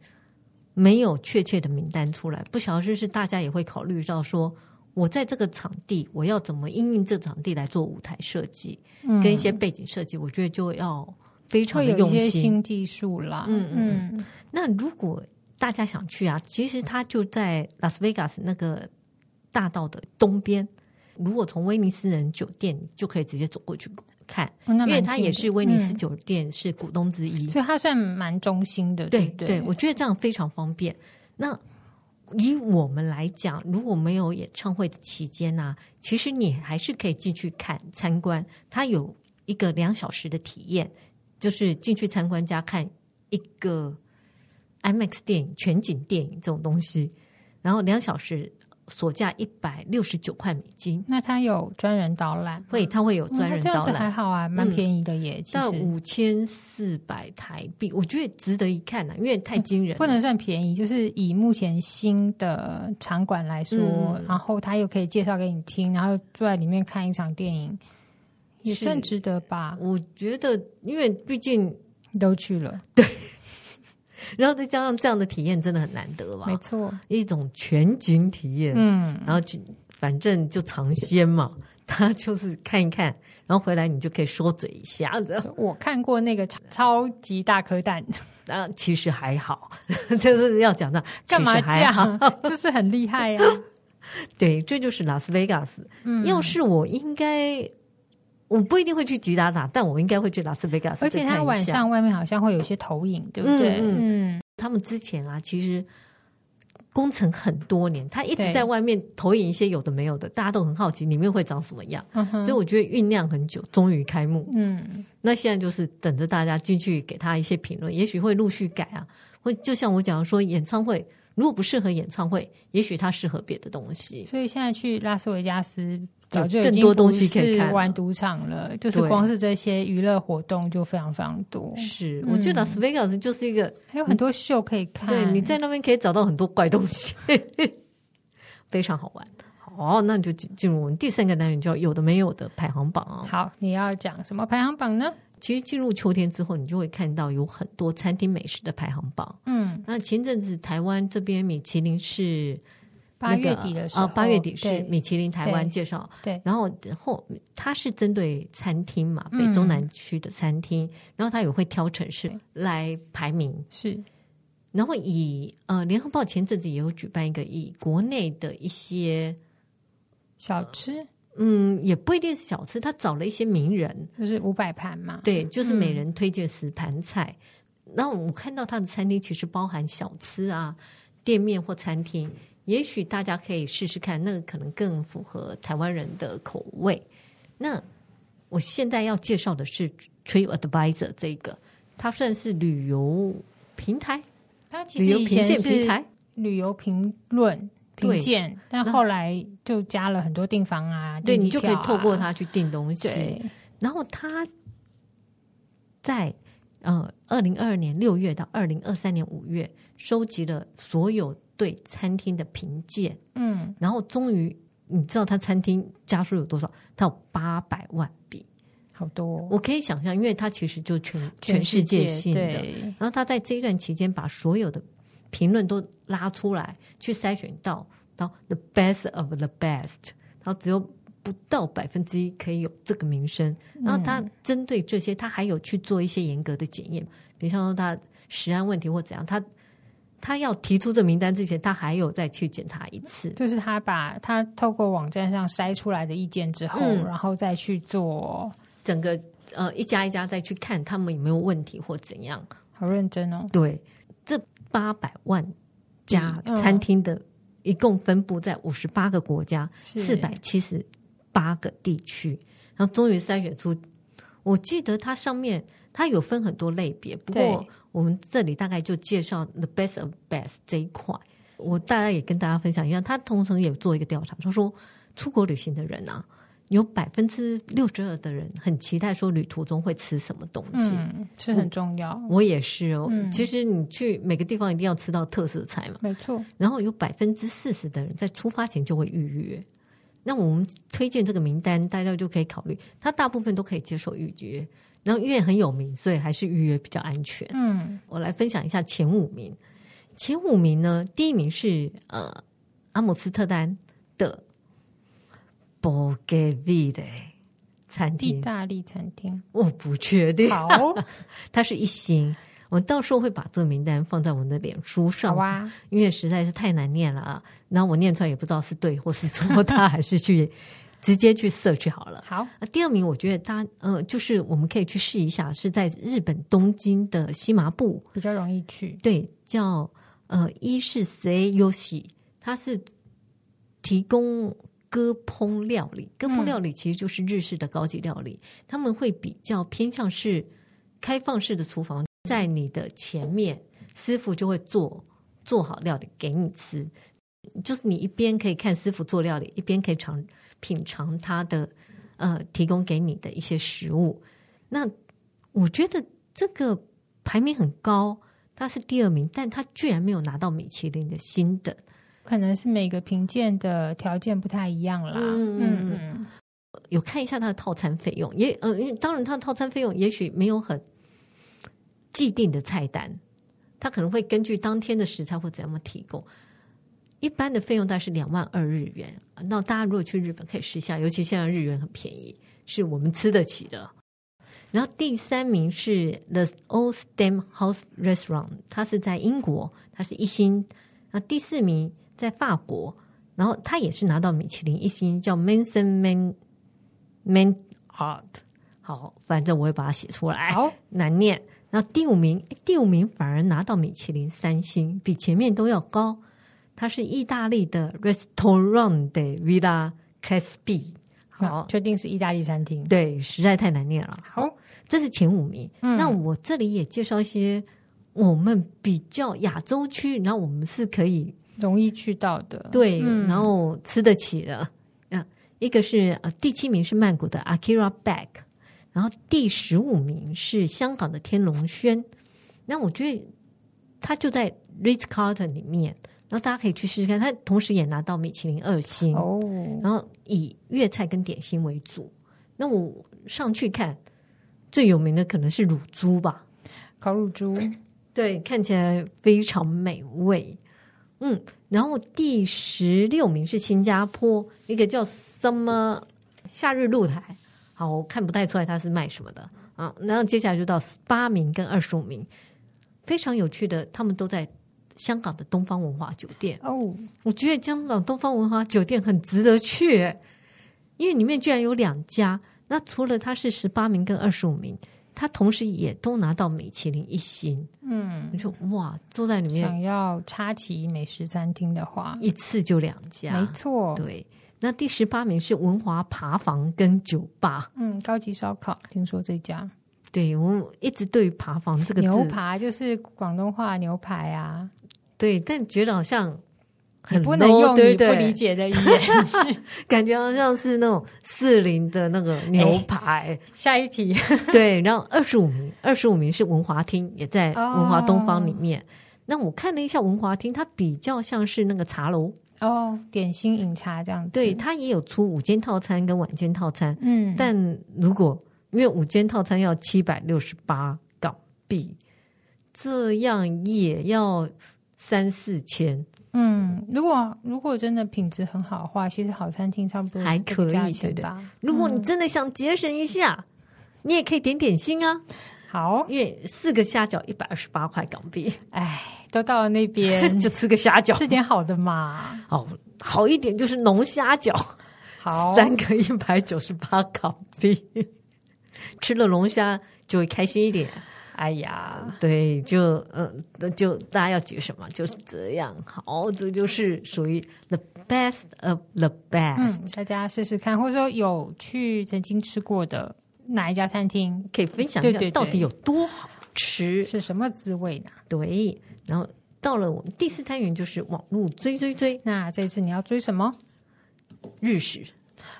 没有确切的名单出来。不晓得是不是大家也会考虑到说，我在这个场地，我要怎么应用这场地来做舞台设计，嗯、跟一些背景设计，我觉得就要非常的用心。新技术啦，嗯嗯。嗯，那如果大家想去啊，其实它就在拉斯维加斯那个大道的东边。如果从威尼斯人酒店就可以直接走过去看，哦、因为它也是威尼斯酒店是股东之一，嗯、所以它算蛮中心的。对对，对，我觉得这样非常方便。那以我们来讲，如果没有演唱会的期间呢、啊，其实你还是可以进去看参观。它有一个两小时的体验，就是进去参观加看一个 IMAX 电影全景电影这种东西，然后两小时。所价一百六十九块美金，那他有专人导览？会，他会有专人导览，还好啊，蛮便宜的耶。到五千四百台币，我觉得值得一看啊，因为太惊人、嗯。不能算便宜，就是以目前新的场馆来说，嗯、然后他又可以介绍给你听，然后坐在里面看一场电影，也算值得吧？我觉得，因为毕竟都去了，对。然后再加上这样的体验真的很难得吧？没错，一种全景体验。嗯，然后就反正就尝鲜嘛，他就是看一看，然后回来你就可以说嘴一下。我看过那个超级大颗蛋，啊，其实还好，就是要讲到干嘛这样？就是很厉害呀、啊。对，这就是拉斯维加斯。嗯，要是我应该。我不一定会去吉达达，但我应该会去拉斯维加斯。而且他晚上外面好像会有一些投影，对不对？嗯，嗯，他们之前啊，其实工程很多年，他一直在外面投影一些有的没有的，大家都很好奇里面会长什么样。嗯、所以我觉得酝酿很久，终于开幕。嗯，那现在就是等着大家进去给他一些评论，也许会陆续改啊。或就像我讲的说，演唱会如果不适合演唱会，也许它适合别的东西。所以现在去拉斯维加斯。早就更多东西可以看，玩赌场了，就是光是这些娱乐活动就非常非常多。是，我觉得拉斯维加斯就是一个还有很多秀可以看，对，你在那边可以找到很多怪东西，非常好玩。哦，那你就进进入我们第三个单元，叫有的没有的排行榜啊。好，你要讲什么排行榜呢？其实进入秋天之后，你就会看到有很多餐厅美食的排行榜。嗯，那前阵子台湾这边米其林是。八月底的时候，八月底是米其林台湾介绍，对，然后后它是针对餐厅嘛，北中南区的餐厅，然后它也会挑城市来排名，是，然后以呃，联合报前阵子也有举办一个以国内的一些小吃，嗯，也不一定是小吃，他找了一些名人，就是五百盘嘛，对，就是每人推荐十盘菜，然后我看到他的餐厅其实包含小吃啊，店面或餐厅。也许大家可以试试看，那个可能更符合台湾人的口味。那我现在要介绍的是 TripAdvisor 这个，它算是旅游平台，它其实以前是旅游评论评鉴，但后来就加了很多订房啊，对，你就可以透过它去订东西。对然后它在呃二零二二年六月到二零二三年五月收集了所有。对餐厅的评鉴，嗯，然后终于你知道他餐厅家数有多少？他有八百万笔，好多哦。我可以想象，因为他其实就全全世界性的。然后他在这一段期间把所有的评论都拉出来，去筛选到到 the best of the best，然后只有不到百分之一可以有这个名声。然后他针对这些，他还有去做一些严格的检验，比如像说他食安问题或怎样，他。他要提出这名单之前，他还有再去检查一次，就是他把他透过网站上筛出来的意见之后，嗯、然后再去做整个呃一家一家再去看他们有没有问题或怎样，好认真哦。对，这八百万家餐厅的，一共分布在五十八个国家，四百七十八个地区，然后终于筛选出，我记得它上面。它有分很多类别，不过我们这里大概就介绍 the best of best 这一块。我大概也跟大家分享一下，他同时也做一个调查，他说出国旅行的人啊，有百分之六十二的人很期待说旅途中会吃什么东西，嗯，是很重要。我，我也是哦，嗯，其实你去每个地方一定要吃到特色菜嘛，没错。然后有百分之四十的人在出发前就会预约。那我们推荐这个名单，大家就可以考虑，他大部分都可以接受预约。然后因为很有名，所以还是预约比较安全。嗯，我来分享一下前五名。前五名呢，第一名是呃阿姆斯特丹的 Borgeville 餐厅，意大利餐厅，我不确定。好，它是一星。我到时候会把这个名单放在我们的脸书上。好啊，因为实在是太难念了啊。然后我念出来也不知道是对或是错，他还是去。直接去 search 好了。好，那第二名，我觉得大家呃，就是我们可以去试一下，是在日本东京的西麻布，比较容易去。对，叫呃伊势 say yoshi，它是提供割烹料理。割烹料理其实就是日式的高级料理，嗯、他们会比较偏向是开放式的厨房，在你的前面，师傅就会做做好料理给你吃，就是你一边可以看师傅做料理，一边可以尝。品尝它的呃，提供给你的一些食物。那我觉得这个排名很高，它是第二名，但它居然没有拿到米其林的星等，可能是每个评鉴的条件不太一样啦。嗯嗯嗯，有看一下它的套餐费用，也呃，当然它的套餐费用也许没有很既定的菜单，他可能会根据当天的食材或怎么提供。一般的费用大概是两万二日元，那大家如果去日本可以试一下，尤其现在日元很便宜，是我们吃得起的。然后第三名是 The Old Stamp House Restaurant，它是在英国，它是一星。那第四名在法国，然后它也是拿到米其林一星，叫 Manson Man Man Art。好，反正我会把它写出来，好难念。然后第五名，第五名反而拿到米其林三星，比前面都要高。它是意大利的 Restaurant de Villa Crespi，好，确定是意大利餐厅。对，实在太难念了。好，这是前五名。嗯，那我这里也介绍一些我们比较亚洲区，然后我们是可以容易去到的，对，嗯、然后吃得起的。嗯，一个是呃第七名是曼谷的 Akira Back，然后第十五名是香港的天龙轩。那我觉得它就在 Ritz Carlton 里面。然后大家可以去试试看，他同时也拿到米其林二星哦。然后以粤菜跟点心为主。那我上去看，最有名的可能是乳猪吧，烤乳猪，对，看起来非常美味。嗯，然后第十六名是新加坡一个叫什么夏日露台，好，我看不太出来它是卖什么的啊。然后接下来就到八名跟二十五名，非常有趣的，他们都在。香港的东方文化酒店哦，我觉得香港东方文化酒店很值得去，因为里面居然有两家。那除了它是十八名跟二十五名，它同时也都拿到米其林一星。嗯，你说哇，坐在里面想要插旗美食餐厅的话，一次就两家，没错。对，那第十八名是文华扒房跟酒吧，嗯，高级烧烤，听说这家。对，我一直对于“扒房”这个字，牛扒就是广东话牛排啊。对，但觉得好像很不能用你不理解的语言，感觉好像是那种四零的那个牛排。下一题，对，然后二十五名，二十五名是文华厅，也在文华东方里面。哦、那我看了一下文华厅，它比较像是那个茶楼哦，点心饮茶这样子。对，它也有出午间套餐跟晚间套餐。嗯，但如果因为午间套餐要七百六十八港币，这样也要。三四千，嗯，如果如果真的品质很好的话，其实好餐厅差不多还可以，对对。如果你真的想节省一下，嗯、你也可以点点心啊。好，因为四个虾饺一百二十八块港币，哎，都到了那边，就吃个虾饺，吃点好的嘛。哦，好一点就是龙虾饺，好，三个一百九十八港币，吃了龙虾就会开心一点。哎呀，对，就嗯，那就大家要举什么，就是这样。好，这就是属于 the best of the best。嗯，大家试试看，或者说有去曾经吃过的哪一家餐厅，可以分享一下到底有多好吃，是什么滋味呢？对，然后到了我们第四单元就是网络追追追。那这次你要追什么？日食。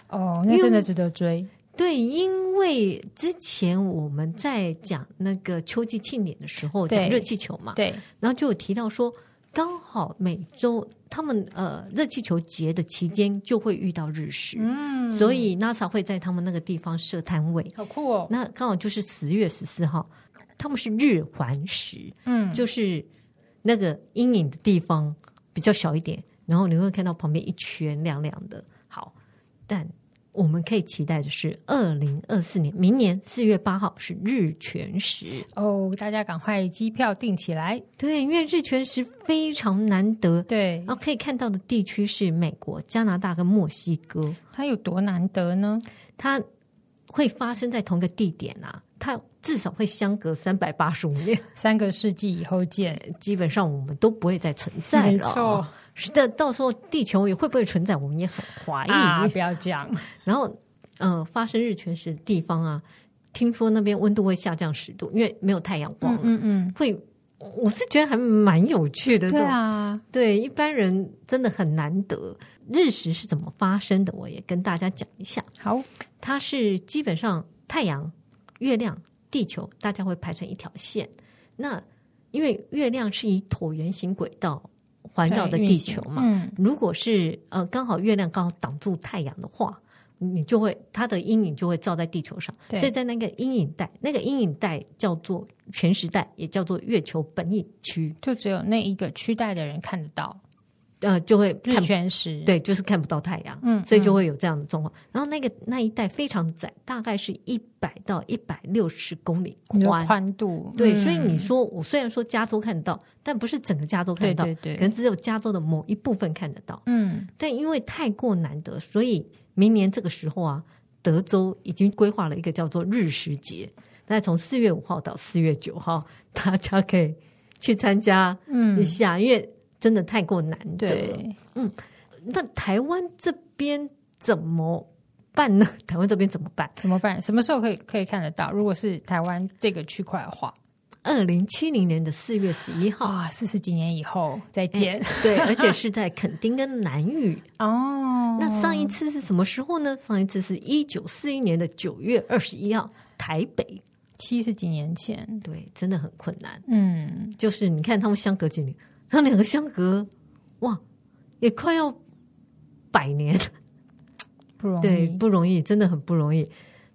哦，那真的值得追。对，因为之前我们在讲那个秋季庆典的时候，讲热气球嘛，对，然后就有提到说，刚好每周他们呃热气球节的期间就会遇到日食，嗯，所以 NASA 会在他们那个地方设摊位，好酷哦。那刚好就是十月十四号，他们是日环食，嗯，就是那个阴影的地方比较小一点，然后你会看到旁边一圈亮亮的，好，但。我们可以期待的是，二零二四年明年四月八号是日全食哦，大家赶快机票订起来。对，因为日全食非常难得。对，然后可以看到的地区是美国、加拿大跟墨西哥。它有多难得呢？它会发生在同一个地点啊，它至少会相隔三百八十五年，三个世纪以后见，基本上我们都不会再存在了。没错。是的，到时候地球也会不会存在，我们也很怀疑。啊，不要讲。然后，呃，发生日全食的地方啊，听说那边温度会下降十度，因为没有太阳光了。嗯嗯，会，我是觉得还蛮有趣的。对啊，对，一般人真的很难得。日食是怎么发生的？我也跟大家讲一下。好，它是基本上太阳、月亮、地球，大家会排成一条线。那因为月亮是以椭圆形轨道。环绕的地球嘛，嗯、如果是呃刚好月亮刚好挡住太阳的话，你就会它的阴影就会照在地球上。对所以在那个阴影带，那个阴影带叫做全时代，也叫做月球本影区，就只有那一个区带的人看得到。呃，就会日全食，对，就是看不到太阳，嗯，所以就会有这样的状况。嗯、然后那个那一带非常窄，大概是一百到一百六十公里宽宽度，对。嗯、所以你说我虽然说加州看得到，但不是整个加州看得到，对对对，可能只有加州的某一部分看得到，嗯。但因为太过难得，所以明年这个时候啊，德州已经规划了一个叫做日食节，那从四月五号到四月九号，大家可以去参加一下，嗯、因为。真的太过难得，对嗯，那台湾这边怎么办呢？台湾这边怎么办？怎么办？什么时候可以可以看得到？如果是台湾这个区块的话，二零七零年的四月十一号啊，四十几年以后再见。对，而且是在垦丁跟南屿哦。那上一次是什么时候呢？上一次是一九四一年的九月二十一号，台北，七十几年前。对，真的很困难。嗯，就是你看他们相隔几年。他两个相隔，哇，也快要百年，不容易，对，不容易，真的很不容易。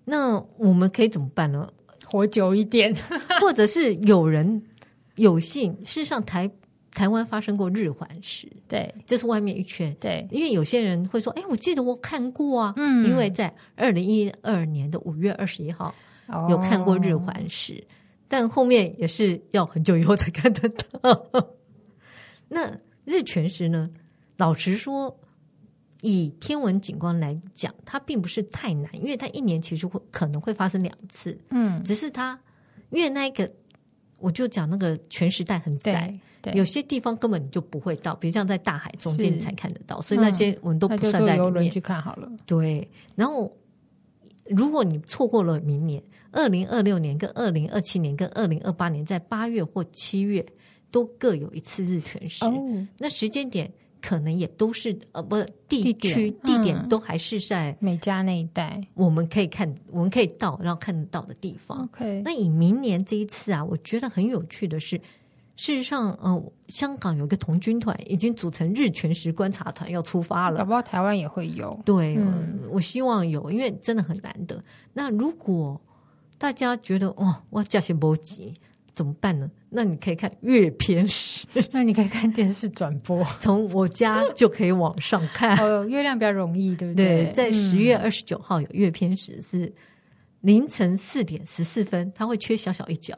那我们可以怎么办呢？活久一点，或者是有人有幸，事实上台台湾发生过日环食，对，这是外面一圈，对，因为有些人会说，哎，我记得我看过啊，嗯，因为在二零一二年的五月二十一号有看过日环食，哦，但后面也是要很久以后才看得到。那日全食呢？老实说，以天文景观来讲，它并不是太难，因为它一年其实会可能会发生两次。嗯，只是它因为那个，我就讲那个全食带很窄，有些地方根本就不会到，比如像在大海中间你才看得到，所以那些我们都不算在里面。去看好了。对，然后如果你错过了明年二零二六年、跟二零二七年、跟二零二八年，在八月或七月。都各有一次日全食，哦、那时间点可能也都是呃，不地区地点都还是在美加那一带，我们可以看，我们可以到然后看得到的地方。那以明年这一次啊，我觉得很有趣的是，事实上，嗯、呃，香港有一个童军团已经组成日全食观察团要出发了，搞不好台湾也会有。对，嗯、我希望有，因为真的很难得。那如果大家觉得哇，我这些不急。怎么办呢？那你可以看月偏食，那你可以看电视转播，从我家就可以往上看。哦，月亮比较容易，对不对？对，在十月二十九号有月偏食，是凌晨四点十四分，它会缺小小一角。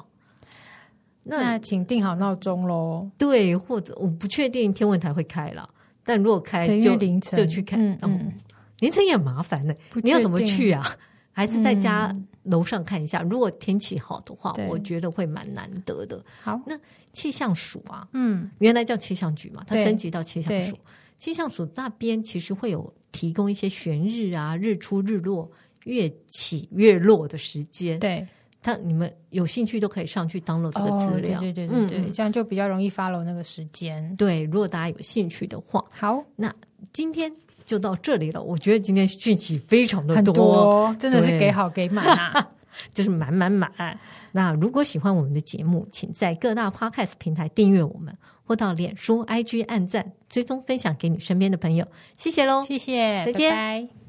那请定好闹钟喽。对，或者我不确定天文台会开了，但如果开就凌晨就去看。嗯，嗯凌晨也麻烦呢，你要怎么去啊？还是在家楼上看一下？嗯、如果天气好的话，我觉得会蛮难得的。好，那气象署啊，嗯，原来叫气象局嘛，它升级到气象署。气象署那边其实会有提供一些悬日啊、日出日落、月起月落的时间。对。他你们有兴趣都可以上去 download 这个资料，哦、对对对对，嗯、这样就比较容易 follow 那个时间。对，如果大家有兴趣的话，好，那今天就到这里了。我觉得今天讯息非常的多，多真的是给好给满啊，就是满满满。那如果喜欢我们的节目，请在各大 podcast 平台订阅我们，或到脸书、IG 按赞、追踪、分享给你身边的朋友。谢谢喽，谢谢，再见。拜拜。